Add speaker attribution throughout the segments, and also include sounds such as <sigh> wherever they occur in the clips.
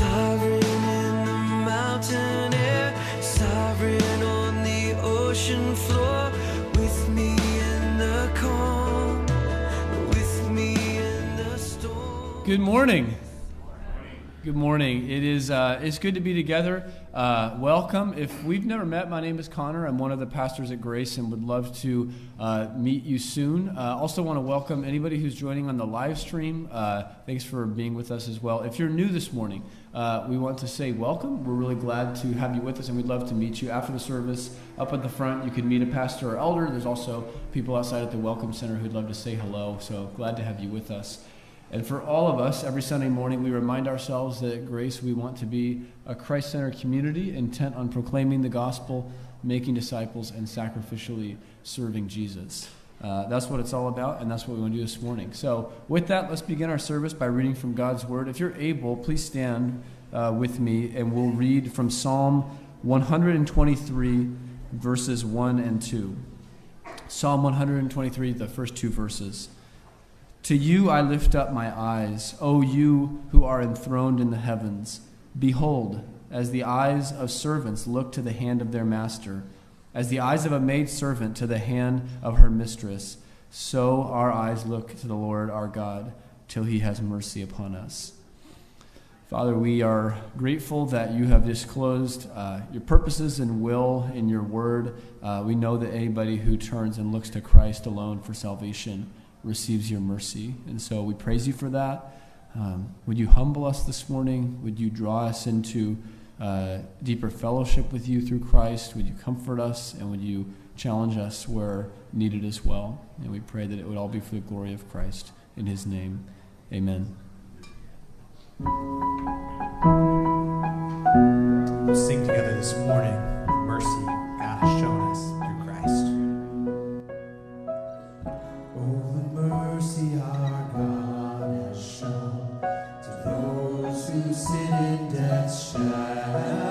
Speaker 1: sovereign in the mountain air, sovereign on the ocean floor, with me in the calm, with me in the storm.
Speaker 2: Good morning. Good morning. It is uh, it's good to be together. Uh, welcome. If we've never met, my name is Connor. I'm one of the pastors at Grace and would love to uh, meet you soon. Uh, also, want to welcome anybody who's joining on the live stream. Uh, thanks for being with us as well. If you're new this morning, uh, we want to say welcome. We're really glad to have you with us, and we'd love to meet you after the service. Up at the front, you can meet a pastor or elder. There's also people outside at the Welcome Center who'd love to say hello. So glad to have you with us. And for all of us, every Sunday morning, we remind ourselves that at Grace, we want to be a Christ centered community intent on proclaiming the gospel, making disciples, and sacrificially serving Jesus. Uh, that's what it's all about, and that's what we want to do this morning. So, with that, let's begin our service by reading from God's Word. If you're able, please stand uh, with me, and we'll read from Psalm 123, verses 1 and 2. Psalm 123, the first two verses. To you I lift up my eyes, O you who are enthroned in the heavens. Behold, as the eyes of servants look to the hand of their master, as the eyes of a maidservant to the hand of her mistress, so our eyes look to the Lord our God till he has mercy upon us. Father, we are grateful that you have disclosed uh, your purposes and will in your word. Uh, we know that anybody who turns and looks to Christ alone for salvation receives your mercy. And so we praise you for that. Um, would you humble us this morning? Would you draw us into uh, deeper fellowship with you through Christ? Would you comfort us? And would you challenge us where needed as well? And we pray that it would all be for the glory of Christ. In his name, amen.
Speaker 3: We'll sing together this morning. Mercy God has shown us through Christ.
Speaker 4: Mercy our God has shown to those who sit in death's shadow.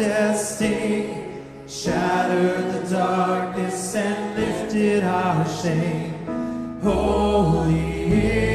Speaker 4: Shattered shattered the darkness and lifted our shame. Holy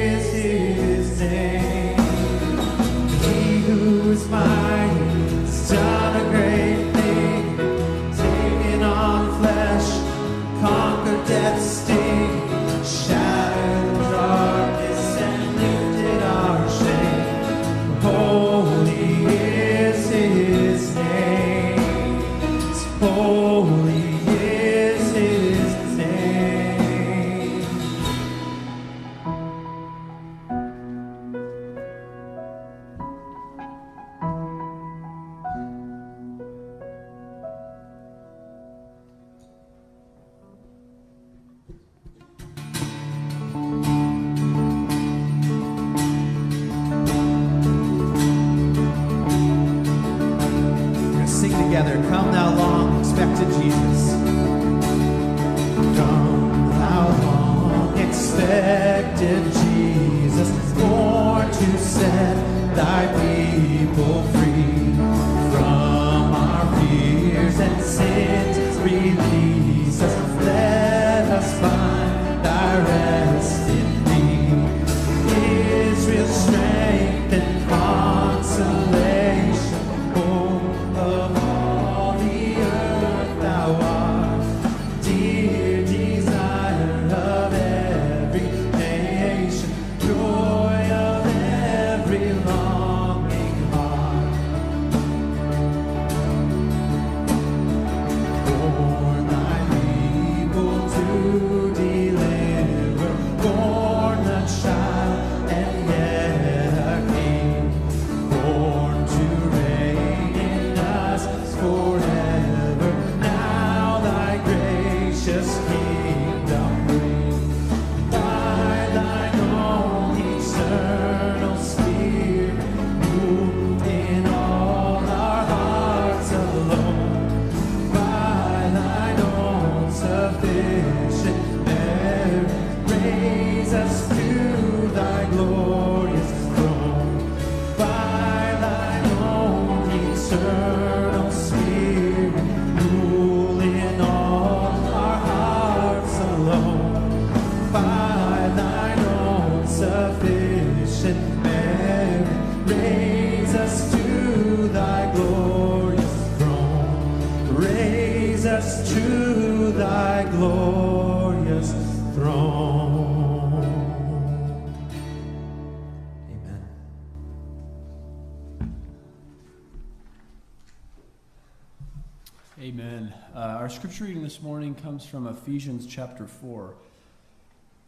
Speaker 2: comes from Ephesians chapter 4.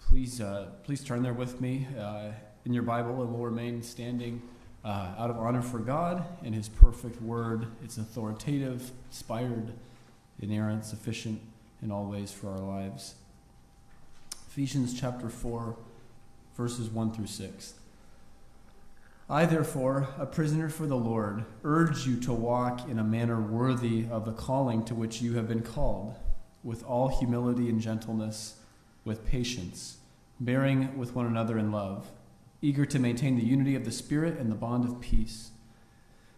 Speaker 2: Please, uh, please turn there with me uh, in your Bible, and we'll remain standing uh, out of honor for God and His perfect word. It's authoritative, inspired, inerrant, sufficient in all ways for our lives. Ephesians chapter 4, verses 1 through 6. I, therefore, a prisoner for the Lord, urge you to walk in a manner worthy of the calling to which you have been called, with all humility and gentleness, with patience, bearing with one another in love, eager to maintain the unity of the Spirit and the bond of peace.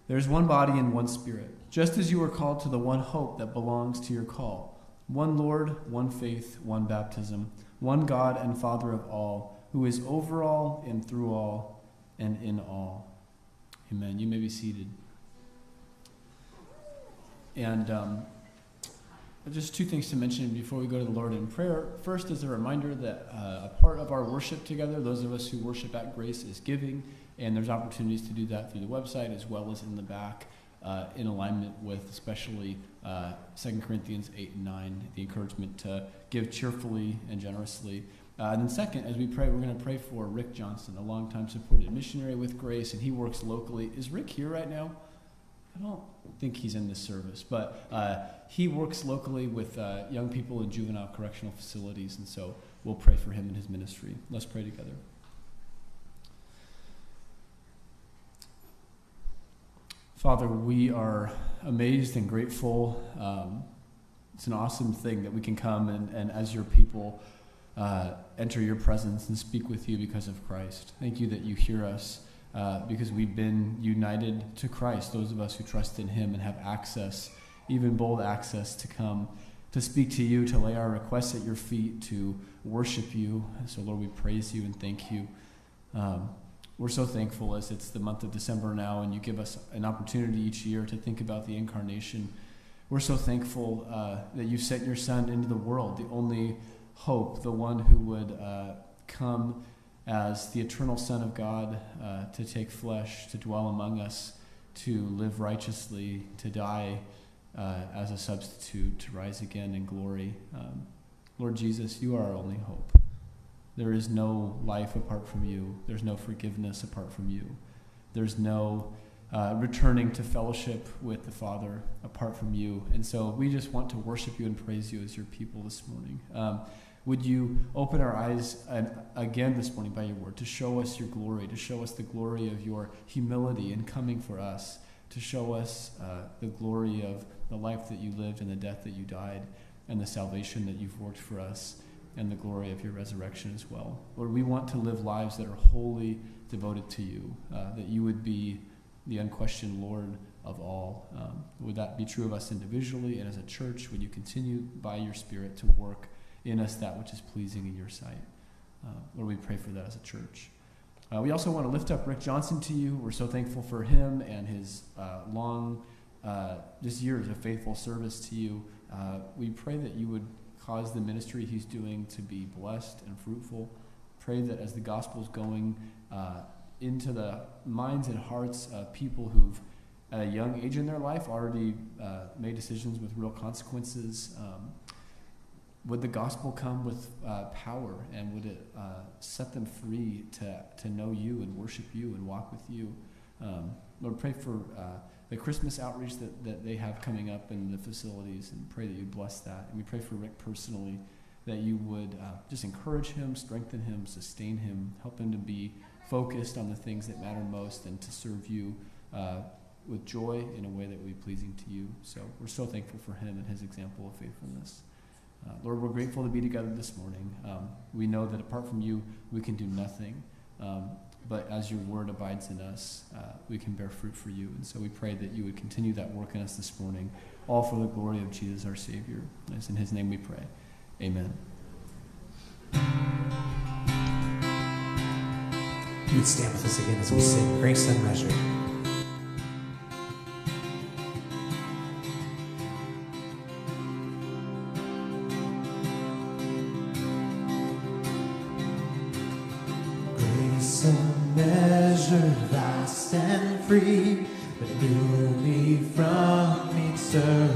Speaker 2: There is one body and one Spirit, just as you were called to the one hope that belongs to your call one Lord, one faith, one baptism, one God and Father of all, who is over all and through all and in all. Amen. You may be seated. And um, just two things to mention before we go to the Lord in prayer. First is a reminder that uh, a part of our worship together, those of us who worship at Grace, is giving, and there's opportunities to do that through the website as well as in the back, uh, in alignment with especially uh, 2 Corinthians 8 and 9, the encouragement to give cheerfully and generously. Uh, and then, second, as we pray, we're going to pray for Rick Johnson, a longtime supported missionary with Grace, and he works locally. Is Rick here right now? I don't think he's in this service, but uh, he works locally with uh, young people in juvenile correctional facilities, and so we'll pray for him and his ministry. Let's pray together. Father, we are amazed and grateful. Um, it's an awesome thing that we can come and, and as your people, uh, enter your presence and speak with you because of Christ. Thank you that you hear us uh, because we've been united to Christ, those of us who trust in him and have access, even bold access, to come to speak to you, to lay our requests at your feet, to worship you. So, Lord, we praise you and thank you. Um, we're so thankful as it's the month of December now, and you give us an opportunity each year to think about the incarnation. We're so thankful uh, that you sent your Son into the world, the only hope, the one who would uh, come as the eternal Son of God uh, to take flesh, to dwell among us, to live righteously, to die uh, as a substitute, to rise again in glory. Um, Lord Jesus, you are our only hope. There is no life apart from you, there's no forgiveness apart from you, there's no uh, returning to fellowship with the Father apart from you. And so we just want to worship you and praise you as your people this morning. Um, would you open our eyes again this morning by your word to show us your glory, to show us the glory of your humility in coming for us, to show us uh, the glory of the life that you lived and the death that you died, and the salvation that you've worked for us, and the glory of your resurrection as well. Lord, we want to live lives that are wholly devoted to you, uh, that you would be the unquestioned Lord of all. Um, would that be true of us individually and as a church? Would you continue by your Spirit to work in us that which is pleasing in your sight? Uh, Lord, we pray for that as a church. Uh, we also want to lift up Rick Johnson to you. We're so thankful for him and his uh, long, uh, just years of faithful service to you. Uh, we pray that you would cause the ministry he's doing to be blessed and fruitful. Pray that as the gospel is going uh, into the minds and hearts of people who've, at a young age in their life, already made decisions with real consequences. Um, would the gospel come with uh, power and would it uh, set them free to, to know you and worship you and walk with you? Um, Lord, pray for uh, the Christmas outreach that, that they have coming up in the facilities and pray that you bless that. And we pray for Rick personally that you would uh, just encourage him, strengthen him, sustain him, help him to be focused on the things that matter most and to serve you uh, with joy in a way that would be pleasing to you. So we're so thankful for him and his example of faithfulness. Uh, Lord, we're grateful to be together this morning. Um, we know that apart from you, we can do nothing. Um, but as your word abides in us, uh, we can bear fruit for you. And so we pray that you would continue that work in us this morning, all for the glory of Jesus, our Savior. It's in his name we pray. Amen.
Speaker 3: You would stand with us again as we sing Grace.
Speaker 4: Grace free, that knew me from eternity,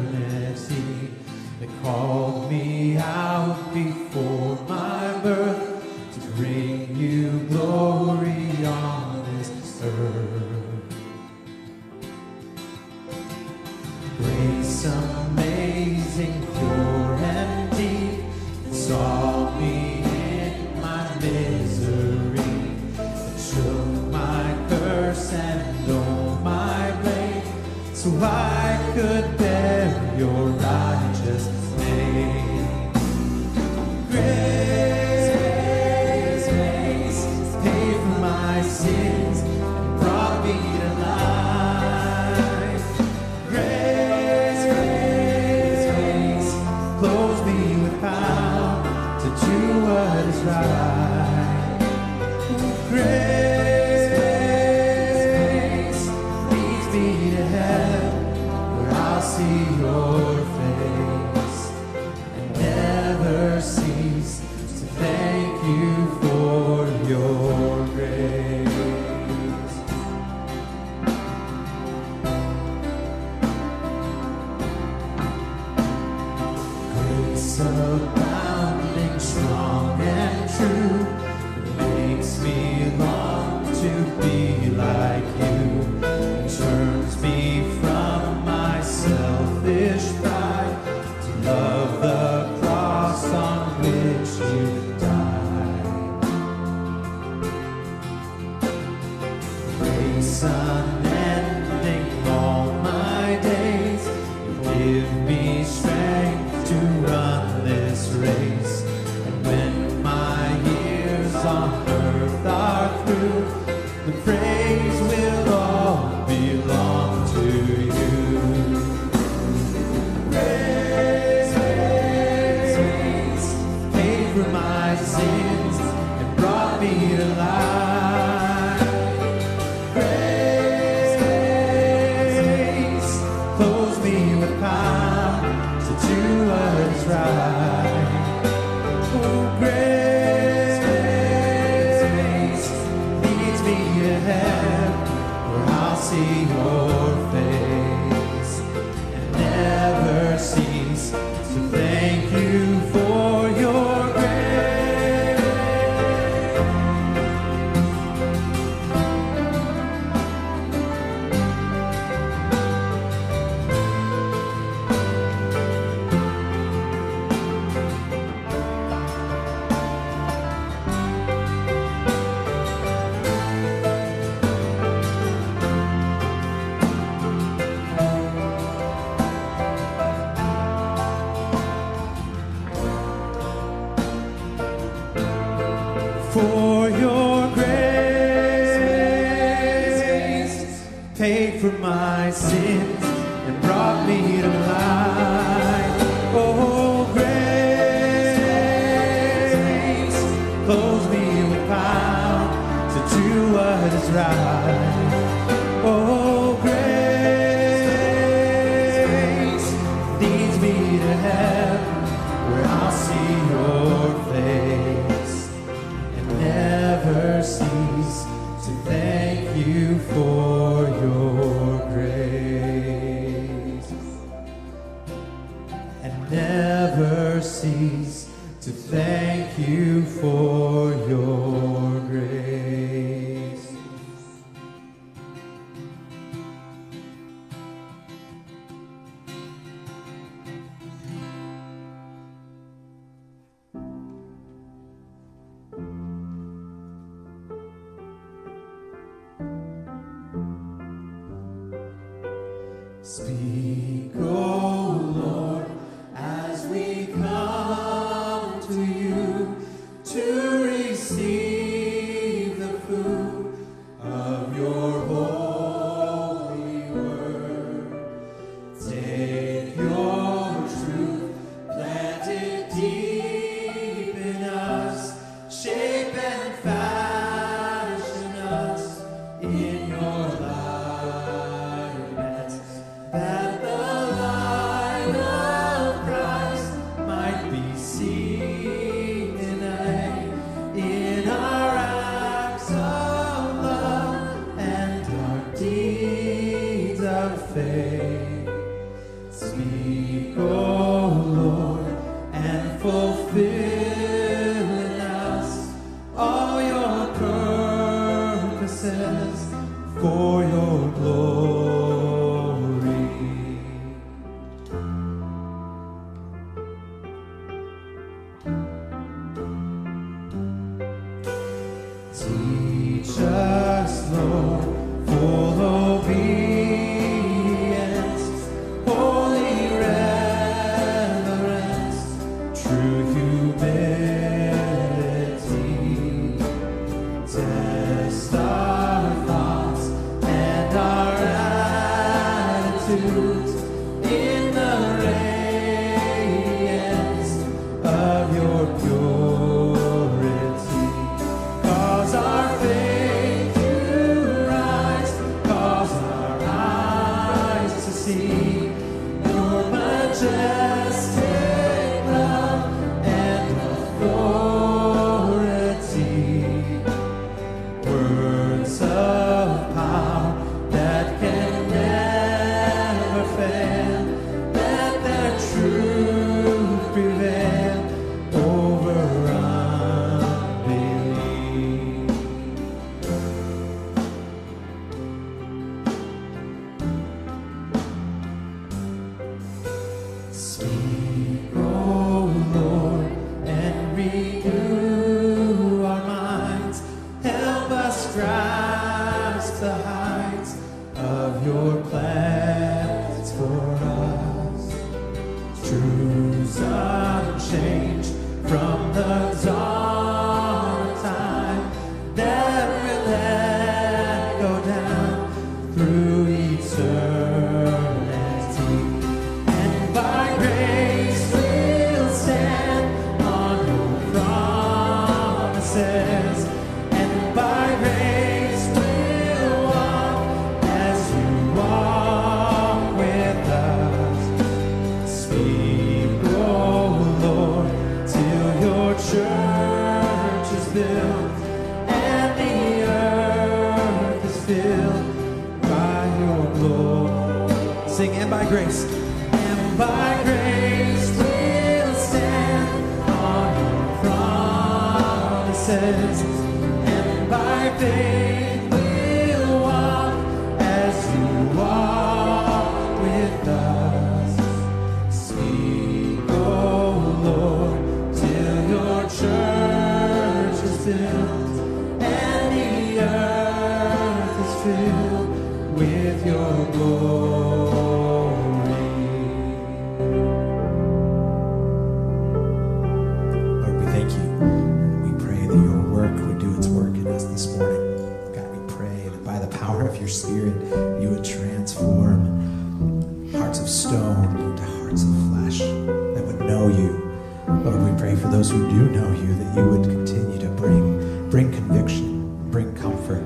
Speaker 4: Lord, we pray for those who do know you that you would continue to bring bring conviction, bring comfort.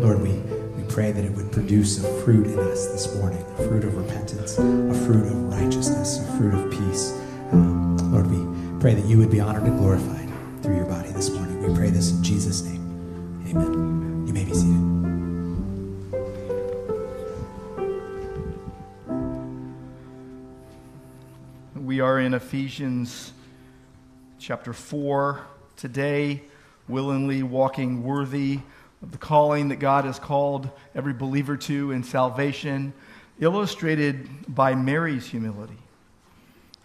Speaker 4: Lord, we, we pray that it would produce a fruit in us this morning, a fruit of repentance, a fruit of righteousness, a fruit of peace. Um, Lord, we pray that you would be honored and glorified through your body this morning. We pray this in Jesus' name. Amen.
Speaker 5: In Ephesians chapter 4 today, willingly walking worthy of the calling that God has called every believer to in salvation, illustrated by Mary's humility,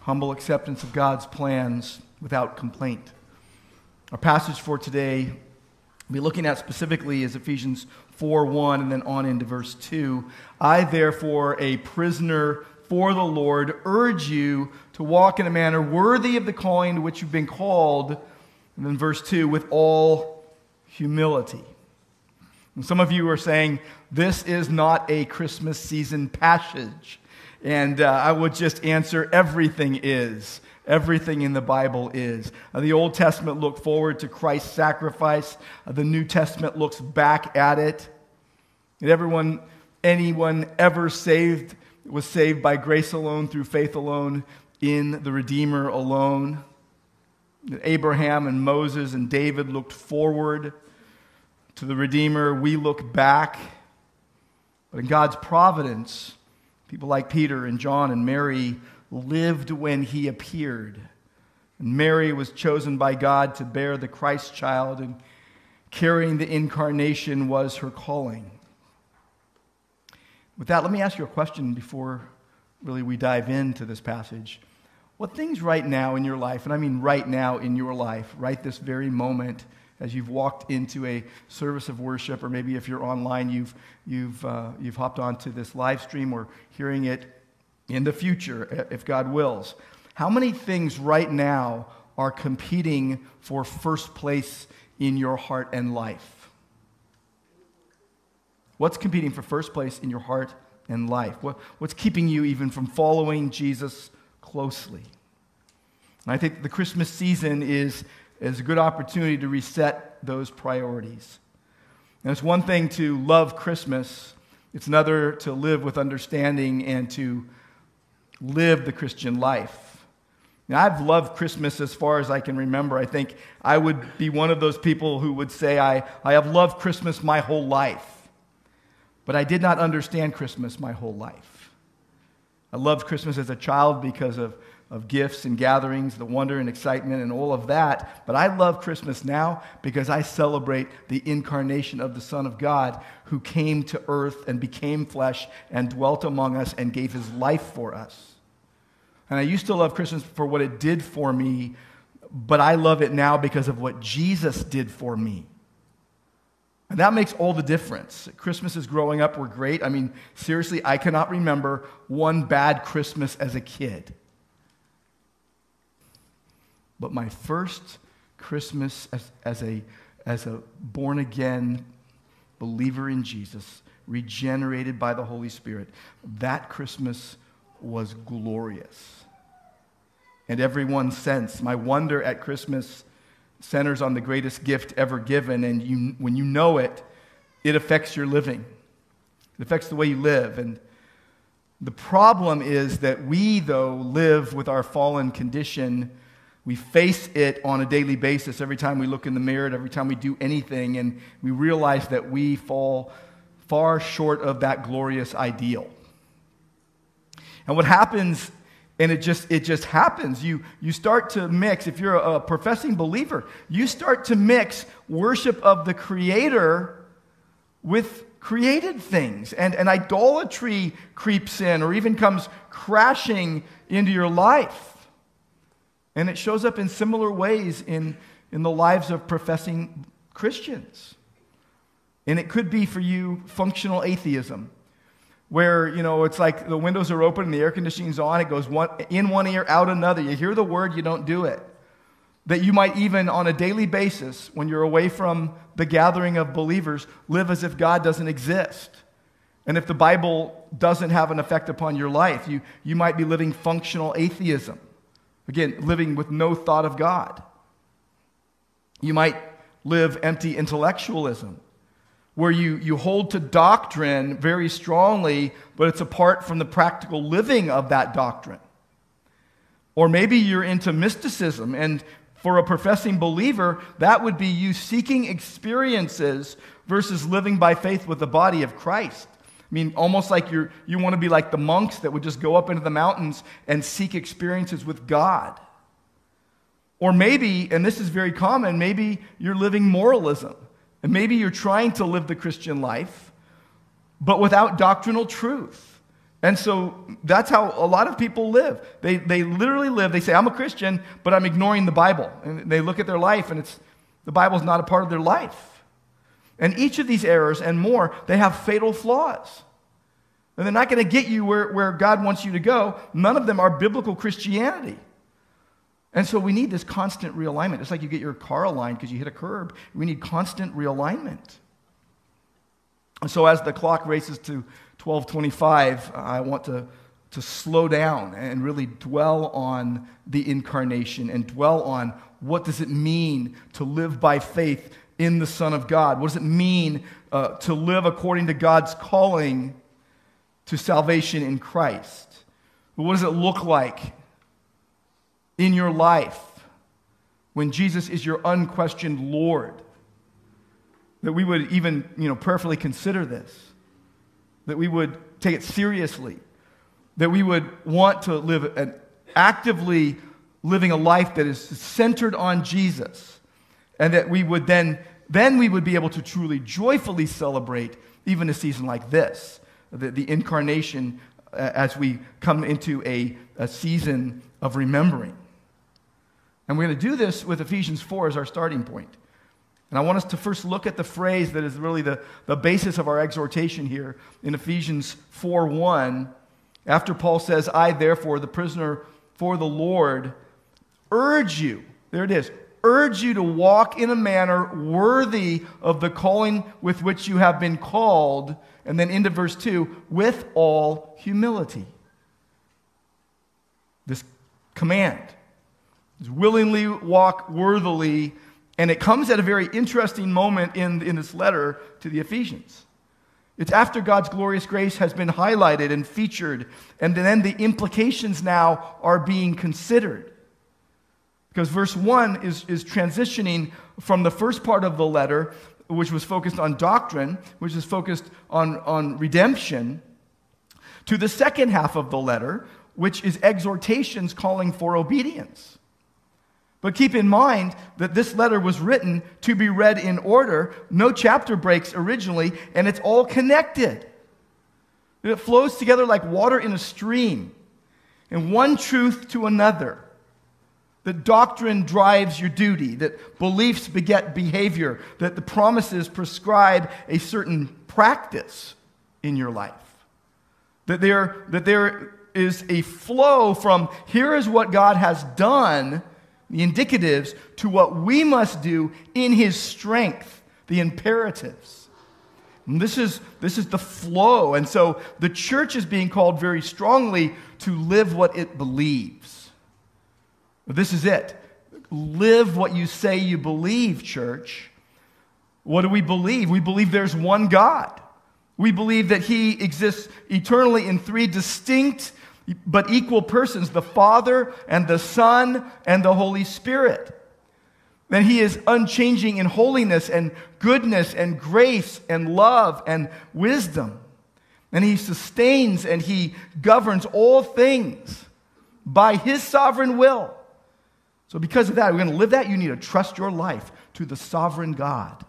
Speaker 5: humble acceptance of God's plans without complaint. Our passage for today we'll be looking at specifically is Ephesians 4 1 and then on into verse 2. I, therefore, a prisoner for the Lord, urge you to walk in a manner worthy of the calling to which you've been called. And then verse 2 with all humility. And some of you are saying, this is not a Christmas season passage. And uh, I would just answer everything is. Everything in the Bible is. Uh, the Old Testament looked forward to Christ's sacrifice, uh, the New Testament looks back at it. And everyone, anyone ever saved was saved by grace alone, through faith alone, in the Redeemer alone. Abraham and Moses and David looked forward to the Redeemer. We look back. But in God's providence, people like Peter and John and Mary lived when he appeared. And Mary was chosen by God to bear the Christ child, and carrying the incarnation was her calling. With that, let me ask you a question before really we dive into this passage. What things right now in your life, and I mean right now in your life, right this very moment, as you've walked into a service of worship, or maybe if you're online, you've, you've, uh, you've hopped onto this live stream or hearing it in the future, if God wills. How many things right now are competing for first place in your heart and life? What's competing for first place in your heart and life? What, what's keeping you even from following Jesus closely? And I think the Christmas season is, is a good opportunity to reset those priorities. And it's one thing to love Christmas, it's another to live with understanding and to live the Christian life. Now, I've loved Christmas as far as I can remember. I think I would be one of those people who would say, I, I have loved Christmas my whole life. But I did not understand Christmas my whole life. I loved Christmas as a child because of, of gifts and gatherings, the wonder and excitement and all of that. But I love Christmas now because I celebrate the incarnation of the Son of God who came to earth and became flesh and dwelt among us and gave his life for us. And I used to love Christmas for what it did for me, but I love it now because of what Jesus did for me. And that makes all the difference. Christmases growing up were great. I mean, seriously, I cannot remember one bad Christmas as a kid. But my first Christmas as, as a, as a born again believer in Jesus, regenerated by the Holy Spirit, that Christmas was glorious. And everyone sense, my wonder at Christmas centers on the greatest gift ever given. And you, when you know it, it affects your living, it affects the way you live. And the problem is that we, though, live with our fallen condition. We face it on a daily basis every time we look in the mirror, every time we do anything, and we realize that we fall far short of that glorious ideal. And what happens, and it just, it just happens, you, you start to mix, if you're a, professing believer, you start to mix worship of the Creator with created things. And, and idolatry creeps in or even comes crashing into your life. And it shows up in similar ways in, in the lives of professing Christians. And it could be for you functional atheism, where, you know, it's like the windows are open and the air conditioning's on, it goes one, in one ear, out another. You hear the word, you don't do it. That you might even on a daily basis, when you're away from the gathering of believers, live as if God doesn't exist. And if the Bible doesn't have an effect upon your life, you, you might be living functional atheism. Again, living with no thought of God. You might live empty intellectualism, where you, you hold to doctrine very strongly, but it's apart from the practical living of that doctrine. Or maybe you're into mysticism, and for a professing believer, that would be you seeking experiences versus living by faith with the body of Christ. I mean, almost like you're, you want to be like the monks that would just go up into the mountains and seek experiences with God. Or maybe, and this is very common, maybe you're living moralism. And maybe you're trying to live the Christian life, but without doctrinal truth. And so that's how a lot of people live. They, they literally live, they say, I'm a Christian, but I'm ignoring the Bible. And they look at their life, and it's, the Bible's not a part of their life. And each of these errors and more, they have fatal flaws. And they're not going to get you where, where God wants you to go. None of them are biblical Christianity. And so we need this constant realignment. It's like you get your car aligned because you hit a curb. We need constant realignment. And so as the clock races to 1225, I want to, to slow down and really dwell on the incarnation and dwell on what does it mean to live by faith in the Son of God? What does it mean uh, to live according to God's calling to salvation in Christ? What does it look like in your life when Jesus is your unquestioned Lord? That we would even, you know, prayerfully consider this, that we would take it seriously, that we would want to live an actively living a life that is centered on Jesus, and that we would then then we would be able to truly joyfully celebrate even a season like this, the, the incarnation uh, as we come into a, a season of remembering. And we're going to do this with Ephesians 4 as our starting point. And I want us to first look at the phrase that is really the, the basis of our exhortation here in Ephesians 4 1. After Paul says, I, therefore, the prisoner for the Lord, urge you, there it is, urge you to walk in a manner worthy of the calling with which you have been called. And then into verse 2 with all humility. This command willingly walk worthily. And it comes at a very interesting moment in, in this letter to the Ephesians. It's after God's glorious grace has been highlighted and featured, and then the implications now are being considered. Because verse 1 is, is transitioning from the first part of the letter, which was focused on doctrine, which is focused on, on redemption, to the second half of the letter, which is exhortations calling for obedience. But keep in mind that this letter was written to be read in order, no chapter breaks originally, and it's all connected. It flows together like water in a stream, and one truth to another that doctrine drives your duty, that beliefs beget behavior, that the promises prescribe a certain practice in your life. That there, that there is a flow from here is what God has done, the indicatives, to what we must do in His strength, the imperatives. And this is, this is the flow. And so the church is being called very strongly to live what it believes. This is it. Live what you say you believe, church. What do we believe? We believe there's one God. We believe that He exists eternally in three distinct but equal persons the Father and the Son and the Holy Spirit. That He is unchanging in holiness and goodness and grace and love and wisdom. And he sustains and he governs all things by his sovereign will. So, because of that, we're going to live that. You need to trust your life to the sovereign God.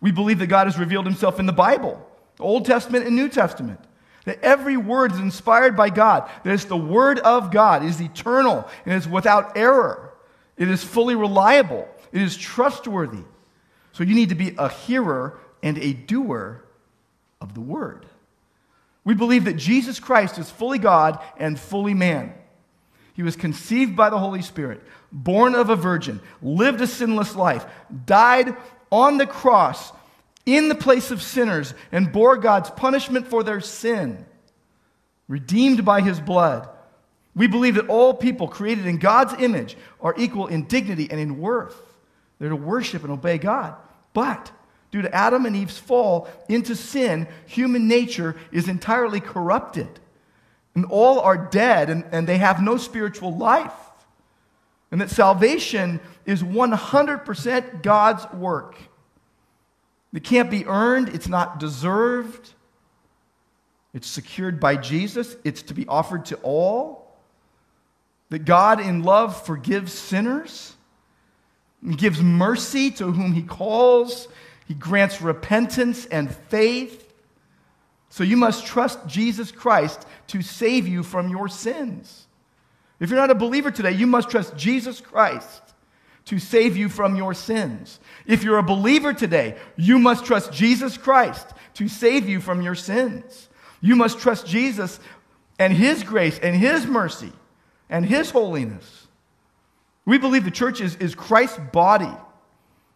Speaker 5: We believe that God has revealed himself in the Bible, Old Testament and New Testament. That every word is inspired by God. That it's the word of God. It is eternal and it's without error. It is fully reliable. It is trustworthy. So you need to be a hearer and a doer of the word. We believe that Jesus Christ is fully God and fully man. He was conceived by the Holy Spirit, born of a virgin, lived a sinless life, died on the cross in the place of sinners, and bore God's punishment for their sin, redeemed by his blood. We believe that all people created in God's image are equal in dignity and in worth. They're to worship and obey God. But due to Adam and Eve's fall into sin, human nature is entirely corrupted. And all are dead and, and they have no spiritual life. And that salvation is 100% God's work. It can't be earned, it's not deserved. It's secured by Jesus, it's to be offered to all. That God in love forgives sinners, and gives mercy to whom he calls, he grants repentance and faith. So you must trust Jesus Christ to save you from your sins. If you're not a believer today, you must trust Jesus Christ to save you from your sins. If you're a believer today, you must trust Jesus Christ to save you from your sins. You must trust Jesus and His grace and His mercy and His holiness. We believe the church is, is Christ's body.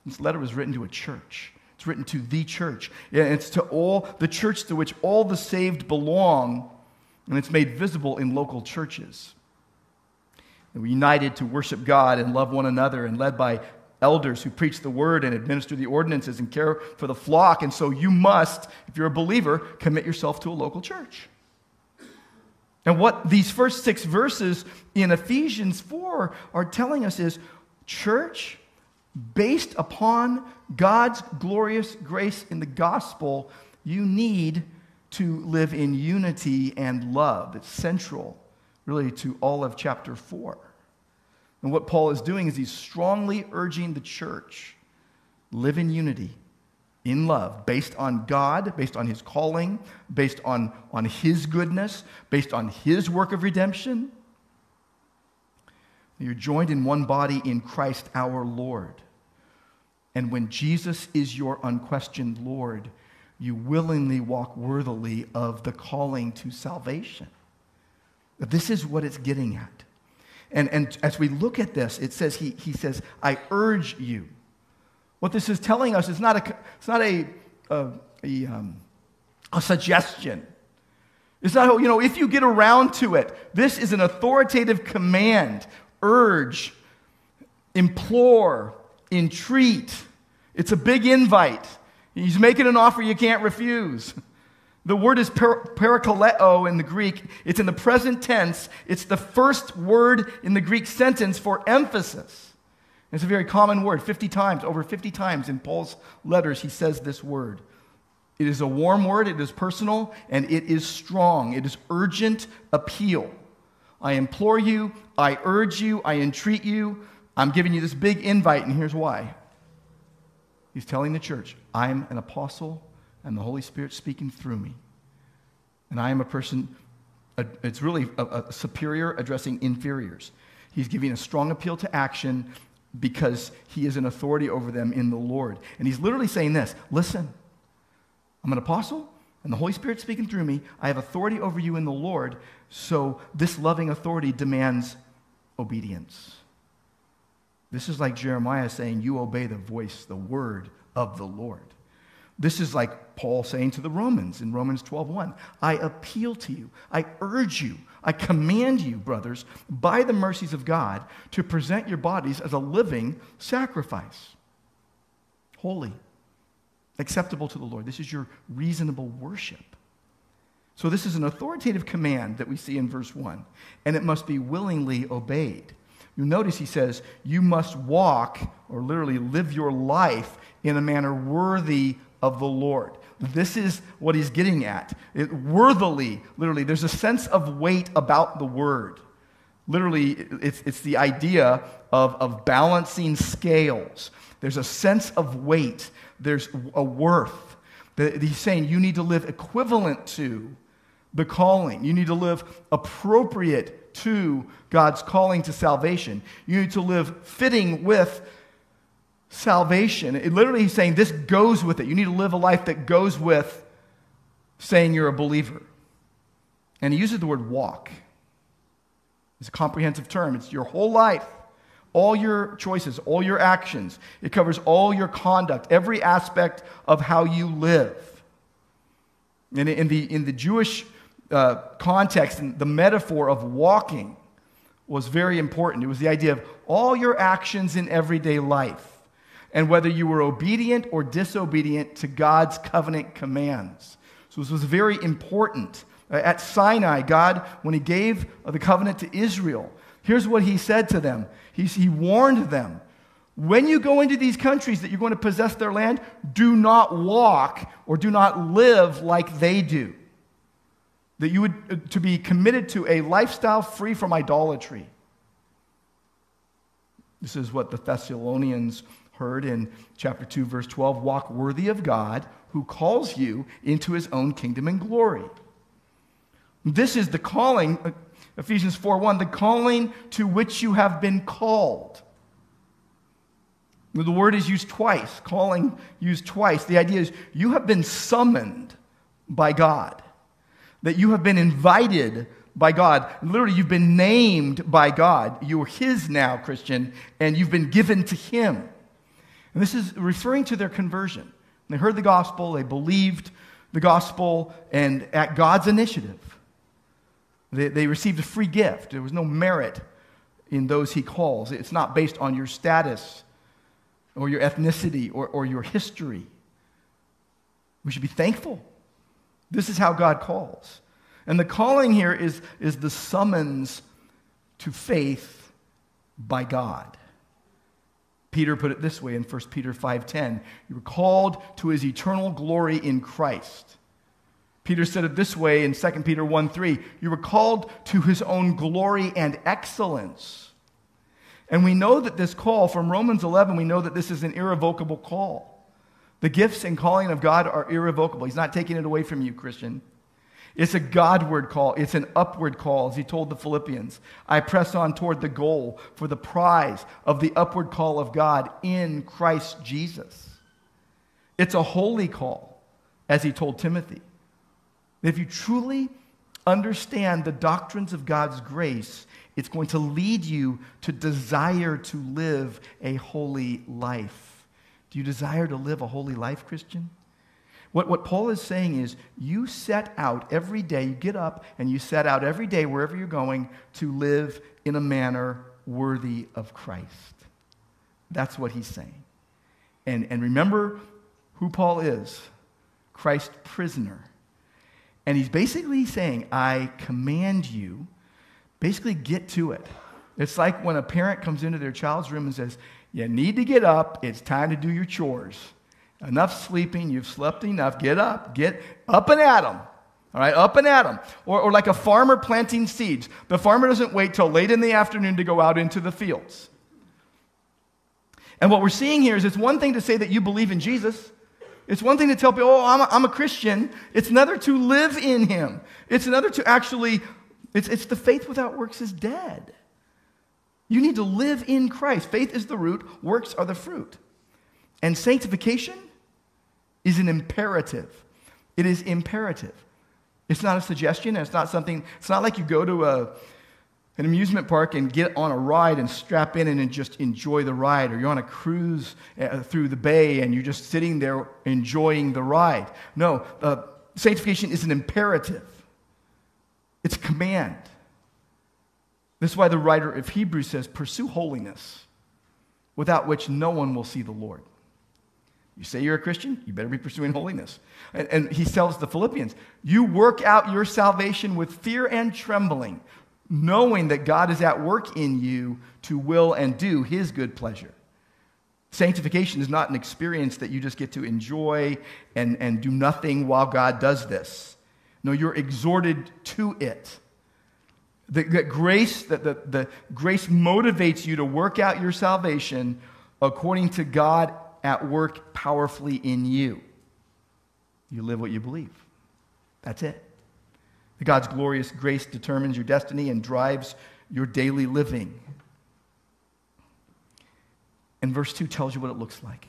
Speaker 5: This letter was written to a church. It's written to the church. It's to all the church to which all the saved belong, and it's made visible in local churches. And united to worship God and love one another and led by elders who preach the word and administer the ordinances and care for the flock. And so you must, if you're a believer, commit yourself to a local church. And what these first six verses in Ephesians 4 are telling us is church, based upon God's glorious grace in the gospel, you need to live in unity and love. It's central, really, to all of chapter 4. And what Paul is doing is he's strongly urging the church live in unity, in love, based on God, based on his calling, based on, on his goodness, based on his work of redemption. You're joined in one body in Christ our Lord. And when Jesus is your unquestioned Lord, you willingly walk worthily of the calling to salvation. This is what it's getting at. And, and as we look at this, it says, he, he says, I urge you. What this is telling us is not a, it's not a, a, a, um, a suggestion. It's not, you know, if you get around to it, this is an authoritative command, urge, implore, entreat. It's a big invite. He's making an offer you can't refuse. <laughs> The word is per- in the Greek. It's in the present tense. It's the first word in the Greek sentence for emphasis. It's a very common word. 50 times, over 50 times in Paul's letters, he says this word. It is a warm word, it is personal, and it is strong. It is urgent appeal. I implore you, I urge you, I entreat you. I'm giving you this big invite, and here's why. He's telling the church, I'm an apostle and the Holy Spirit speaking through me. And I am a person, it's really a, a superior addressing inferiors. He's giving a strong appeal to action because he is an authority over them in the Lord. And he's literally saying this listen, I'm an apostle, and the Holy Spirit speaking through me. I have authority over you in the Lord, so this loving authority demands obedience. This is like Jeremiah saying, You obey the voice, the word of the Lord. This is like Paul saying to the Romans in Romans 12:1, I appeal to you, I urge you, I command you, brothers, by the mercies of God, to present your bodies as a living sacrifice, holy, acceptable to the Lord. This is your reasonable worship. So, this is an authoritative command that we see in verse 1, and it must be willingly obeyed. You notice he says, You must walk, or literally live your life in a manner worthy of the Lord. This is what he's getting at. It, worthily, literally, there's a sense of weight about the word. Literally, it's, it's the idea of, of balancing scales. There's a sense of weight, there's a worth. He's saying you need to live equivalent to the calling, you need to live appropriate to God's calling to salvation, you need to live fitting with salvation. It literally, he's saying this goes with it. You need to live a life that goes with saying you're a believer. And he uses the word walk. It's a comprehensive term. It's your whole life, all your choices, all your actions. It covers all your conduct, every aspect of how you live. And in the, in the Jewish uh, context, the metaphor of walking was very important. It was the idea of all your actions in everyday life and whether you were obedient or disobedient to God's covenant commands. So this was very important. Uh, At Sinai, God, when He gave the covenant to Israel, here's what He said to them He, he warned them. When you go into these countries that you're going to possess their land, do not walk or do not live like they do. That you would uh, to be committed to a lifestyle free from idolatry. This is what the Thessalonians heard in chapter 2, verse 12 walk worthy of God who calls you into his own kingdom and glory. This is the calling, uh, Ephesians 4 1, the calling to which you have been called. The word is used twice, calling used twice. The idea is you have been summoned by God, that you have been invited by God. Literally, you've been named by God. You are His now, Christian, and you've been given to Him. And this is referring to their conversion. They heard the gospel, they believed the gospel, and at God's initiative, they, they received a free gift. There was no merit in those He calls. It's not based on your status or your ethnicity or, or your history. We should be thankful. This is how God calls. And the calling here is, is the summons to faith by God. Peter put it this way in 1 Peter 5:10, you were called to his eternal glory in Christ. Peter said it this way in 2 Peter 1:3, you were called to his own glory and excellence. And we know that this call from Romans 11, we know that this is an irrevocable call. The gifts and calling of God are irrevocable. He's not taking it away from you, Christian. It's a Godward call. It's an upward call, as he told the Philippians. I press on toward the goal for the prize of the upward call of God in Christ Jesus. It's a holy call, as he told Timothy. If you truly understand the doctrines of God's grace, it's going to lead you to desire to live a holy life. Do you desire to live a holy life, Christian? What, what Paul is saying is you set out every day, you get up and you set out every day, wherever you're going, to live in a manner worthy of Christ. That's what he's saying. And, and remember who Paul is Christ's prisoner. And he's basically saying, I command you, basically get to it. It's like when a parent comes into their child's room and says, You need to get up, it's time to do your chores. Enough sleeping, you've slept enough, get up, get up and at 'em. All right, up and at 'em. Or, or like a farmer planting seeds. The farmer doesn't wait till late in the afternoon to go out into the fields. And what we're seeing here is it's one thing to say that you believe in Jesus. It's one thing to tell people, oh, I'm a, I'm a Christian. It's another to live in him. It's another to actually, it's, it's the faith without works is dead. You need to live in Christ. Faith is the root, works are the fruit. And sanctification is an imperative. It is imperative. It's not a suggestion, it's not something, it's not like you go to a, an amusement park and get on a ride and strap in and just enjoy the ride, or you're on a cruise uh, through the bay and you're just sitting there enjoying the ride. No, uh, sanctification is an imperative, it's a command. This is why the writer of Hebrews says, Pursue holiness, without which no one will see the Lord. You say you're a Christian, you better be pursuing holiness. And, and, he tells the Philippians, You work out your salvation with fear and trembling, knowing that God is at work in you to will and do his good pleasure. Sanctification is not an experience that you just get to enjoy and, and do nothing while God does this. No, you're exhorted to it. The grace, that the, the grace motivates you to work out your salvation according to God at work powerfully in you. You live what you believe. That's it. God's glorious grace determines your destiny and drives your daily living. And verse 2 tells you what it looks like.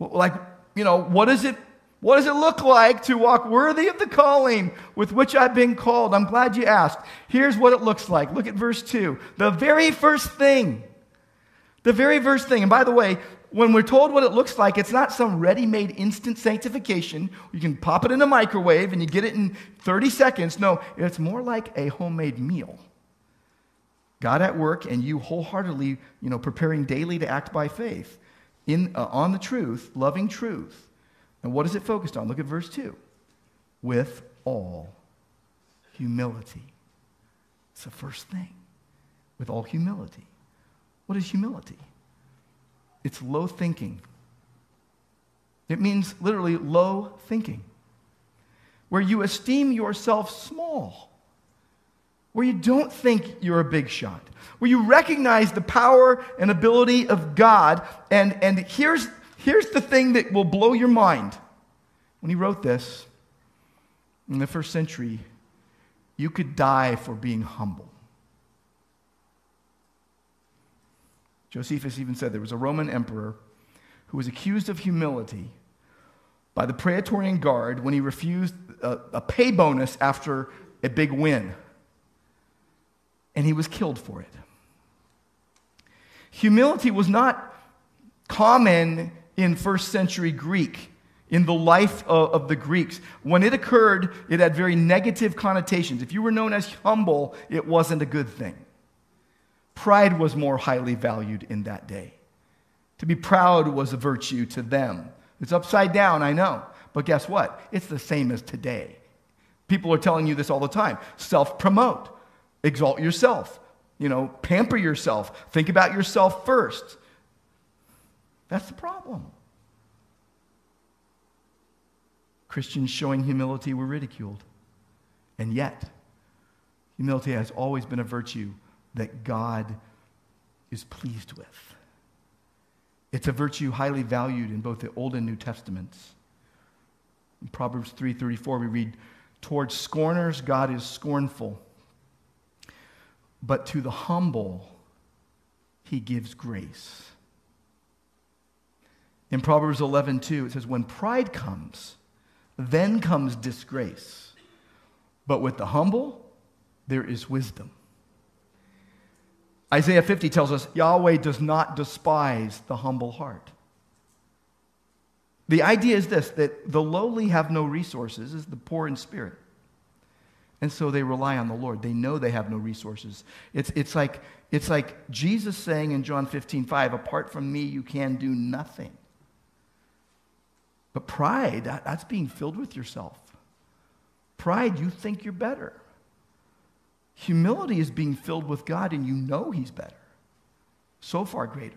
Speaker 5: Like, you know, what does it what does it look like to walk worthy of the calling with which I've been called? I'm glad you asked. Here's what it looks like. Look at verse 2. The very first thing. The very first thing. And by the way, when we're told what it looks like, it's not some ready made instant sanctification. You can pop it in a microwave and you get it in 30 seconds. No, it's more like a homemade meal. God at work and you wholeheartedly, you know, preparing daily to act by faith in, uh, on the truth, loving truth. And what is it focused on? Look at verse 2. With all humility. It's the first thing. With all humility. What is humility? It's low thinking. It means literally low thinking, where you esteem yourself small, where you don't think you're a big shot, where you recognize the power and ability of God. And, and here's, Here's the thing that will blow your mind. When he wrote this in the first century, you could die for being humble. Josephus even said there was a Roman emperor who was accused of humility by the Praetorian Guard when he refused a, a, pay bonus after a big win. And he was killed for it. Humility was not common in first century Greek, in the life of, of, the Greeks. When it occurred, it had very negative connotations. If you were known as humble, it wasn't a good thing. Pride was more highly valued in that day. To be proud was a virtue to them. It's upside down, I know. But guess what? It's the same as today. People are telling you this all the time self promote, exalt yourself, you know, pamper yourself, think about yourself first. That's the problem. Christians showing humility were ridiculed. And yet, humility has always been a virtue that God is pleased with. It's a virtue highly valued in both the Old and New Testaments. In Proverbs 3:34 we read, "Towards scorners God is scornful, but to the humble he gives grace." In Proverbs 11:2 it says when pride comes, then comes disgrace. But with the humble, there is wisdom. Isaiah 50 tells us Yahweh does not despise the humble heart. The idea is this that the lowly have no resources, is the poor in spirit. And so they rely on the Lord. They know they have no resources. It's, it's, like, it's like Jesus saying in John 15, 5, apart from me, you can do nothing. But pride, that, that's being filled with yourself. Pride, you think you're better. Humility is being filled with God and you know He's better. So far greater.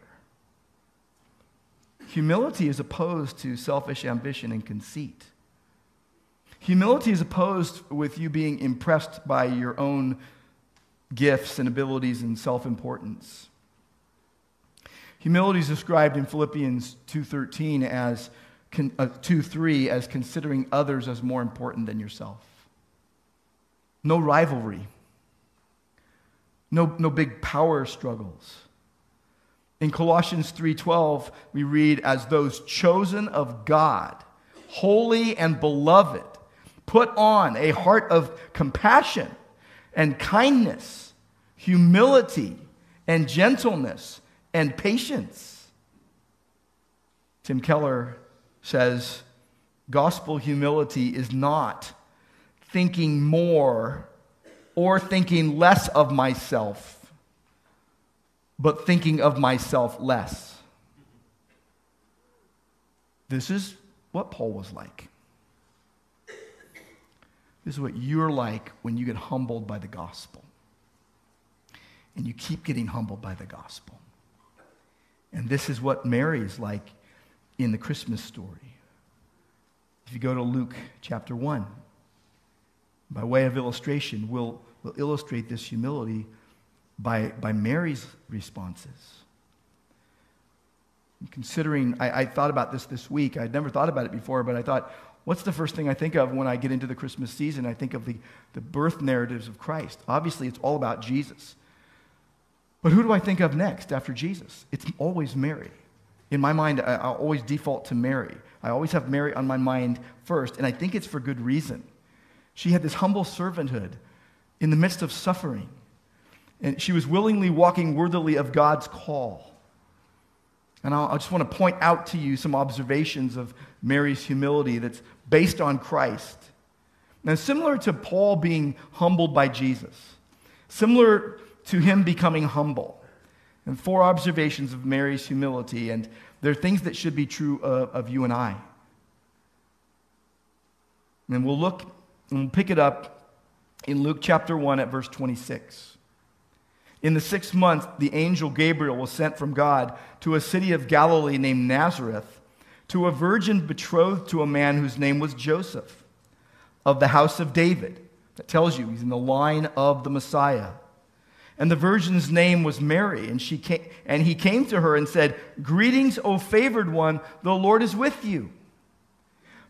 Speaker 5: Humility is opposed to selfish ambition and conceit. Humility is opposed with you being impressed by your own gifts and abilities and self-importance. Humility is described in Philippians 2:13 as con, uh, 2 3 as considering others as more important than yourself. No rivalry. No, no big power struggles. In Colossians 3:12 we read as those chosen of God, holy and beloved, put on a heart of compassion and kindness, humility and gentleness and patience. Tim Keller says gospel humility is not thinking more or thinking less of myself, but thinking of myself less. This is what Paul was like. This is what you're like when you get humbled by the gospel. And you keep getting humbled by the gospel. And this is what Mary is like in the Christmas story. If you go to Luke chapter 1, by way of illustration, we'll, we'll illustrate this humility by, by Mary's responses. Considering, I, I thought about this this week. I'd never thought about it before, but I thought, what's the first thing I think of when I get into the Christmas season? I think of the, the birth narratives of Christ. Obviously, it's all about Jesus. But who do I think of next after Jesus? It's always Mary. In my mind, I, I always default to Mary. I always have Mary on my mind first, and I think it's for good reason. She had this humble servanthood in the midst of suffering, and she was willingly walking worthily of God's call. And I'll, I just want to point out to you some observations of Mary's humility that's based on Christ. Now, similar to Paul being humbled by Jesus, similar to him becoming humble, and four observations of Mary's humility, and they're things that should be true of, of you and I. And we'll look and we'll pick it up in Luke chapter 1 at verse 26. In the sixth month, the angel Gabriel was sent from God to a city of Galilee named Nazareth to a virgin betrothed to a man whose name was Joseph of the house of David. That tells you he's in the line of the Messiah. And the virgin's name was Mary, and, she came, and he came to her and said, Greetings, O favored one, the Lord is with you.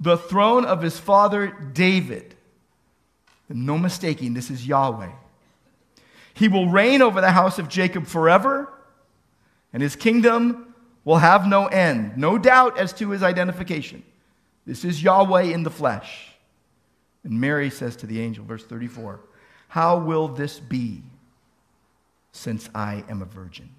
Speaker 5: the throne of his father David. And no mistaking, this is Yahweh. He will reign over the house of Jacob forever, and his kingdom will have no end. No doubt as to his identification. This is Yahweh in the flesh. And Mary says to the angel, verse 34, How will this be since I am a virgin?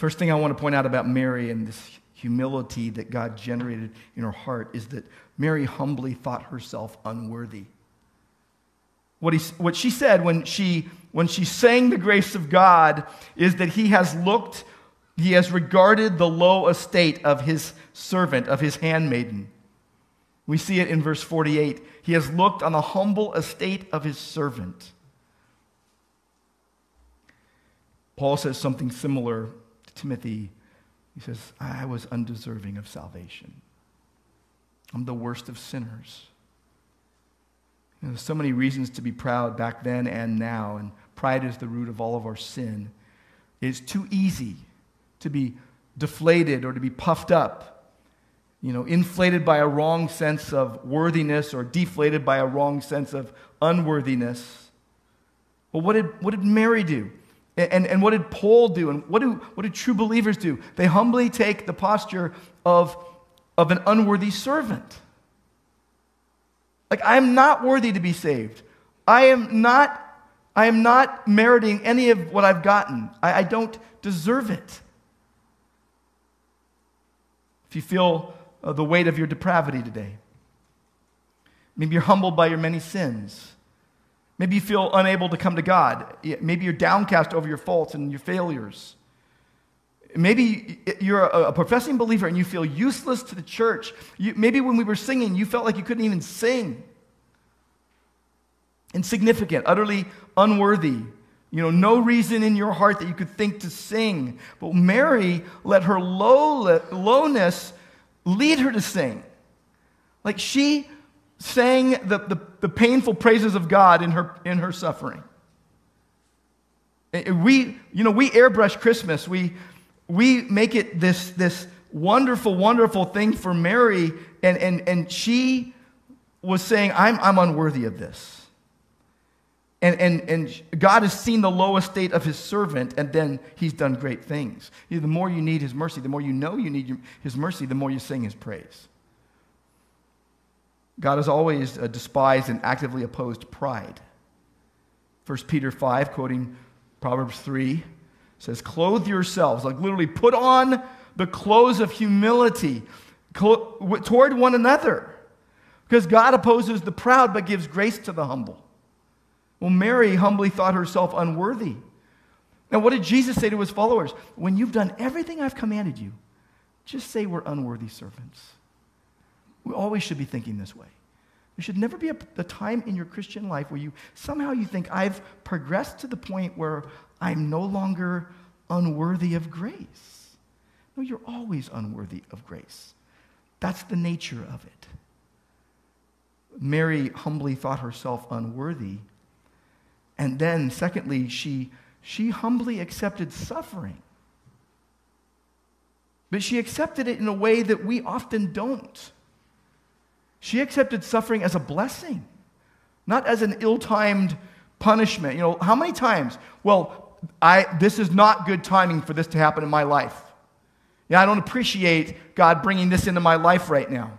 Speaker 5: First thing I want to point out about Mary and this humility that God generated in her heart is that Mary humbly thought herself unworthy. What, he, what she said when she, when she sang the grace of God is that he has looked, he has regarded the low estate of his servant, of his handmaiden. We see it in verse 48. He has looked on the humble estate of his servant. Paul says something similar Timothy. He says, I was undeserving of salvation. I'm the worst of sinners. You know, there's so many reasons to be proud back then and now, and pride is the root of all of our sin. It's too easy to be deflated or to be puffed up, you know, inflated by a wrong sense of worthiness or deflated by a wrong sense of unworthiness. Well, what did, what did Mary do? And, and what did Paul do? And what do, what do true believers do? They humbly take the posture of, of an unworthy servant. Like, I am not worthy to be saved. I am not, I am not meriting any of what I've gotten. I, I don't deserve it. If you feel uh, the weight of your depravity today, maybe you're humbled by your many sins. Maybe you feel unable to come to God. Maybe you're downcast over your faults and your failures. Maybe you're a, professing believer and you feel useless to the church. You, maybe when we were singing, you felt like you couldn't even sing. Insignificant, utterly unworthy. You know, no reason in your heart that you could think to sing. But Mary let her low, lowness lead her to sing. Like she sang the, the, the painful praises of God in her, in her suffering. We, you know, we airbrush Christmas. We, we make it this, this wonderful, wonderful thing for Mary, and, and, and she was saying, I'm, I'm unworthy of this. And, and, and God has seen the low estate of his servant, and then he's done great things. You know, the more you need his mercy, the more you know you need his mercy, the more you sing his praise. God has always uh, despised and actively opposed pride. 1 Peter 5, quoting Proverbs 3, says, clothe yourselves, like literally put on the clothes of humility toward one another. Because God opposes the proud but gives grace to the humble. Well, Mary humbly thought herself unworthy. Now, what did Jesus say to his followers? When you've done everything I've commanded you, just say we're unworthy servants. We always should be thinking this way. There should never be a, a time in your Christian life where you somehow you think I've progressed to the point where I'm no longer unworthy of grace. No, you're always unworthy of grace. That's the nature of it. Mary humbly thought herself unworthy. And then, secondly, she, she humbly accepted suffering. But she accepted it in a way that we often don't. She accepted suffering as a blessing, not as an ill timed punishment. You know, how many times? Well, I, this is not good timing for this to happen in my life. Yeah, I don't appreciate God bringing this into my life right now.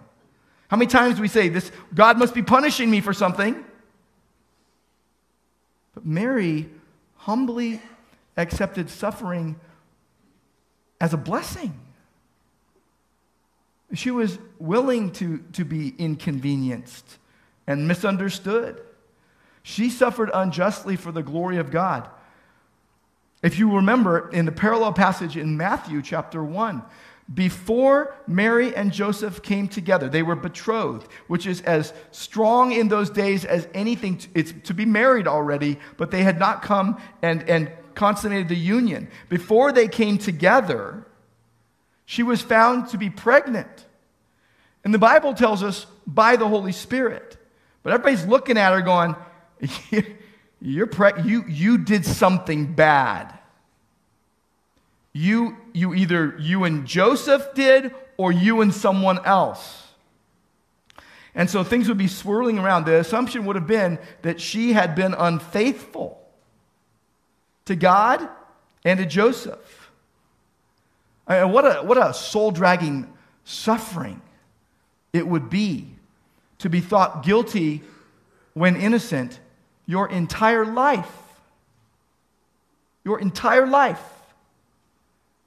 Speaker 5: How many times do we say this? God must be punishing me for something. But Mary humbly accepted suffering as a blessing. She was willing to, to be inconvenienced and misunderstood. She suffered unjustly for the glory of God. If you remember in the parallel passage in Matthew chapter 1, before Mary and Joseph came together, they were betrothed, which is as strong in those days as anything. To, it's to be married already, but they had not come and, and consummated the union. Before they came together, she was found to be pregnant. And the Bible tells us by the Holy Spirit. But everybody's looking at her going, <laughs> You're pre- you, you did something bad. You, you either you and Joseph did or you and someone else. And so things would be swirling around. The assumption would have been that she had been unfaithful to God and to Joseph. I mean, what a, what a soul dragging suffering it would be to be thought guilty when innocent your entire life. Your entire life.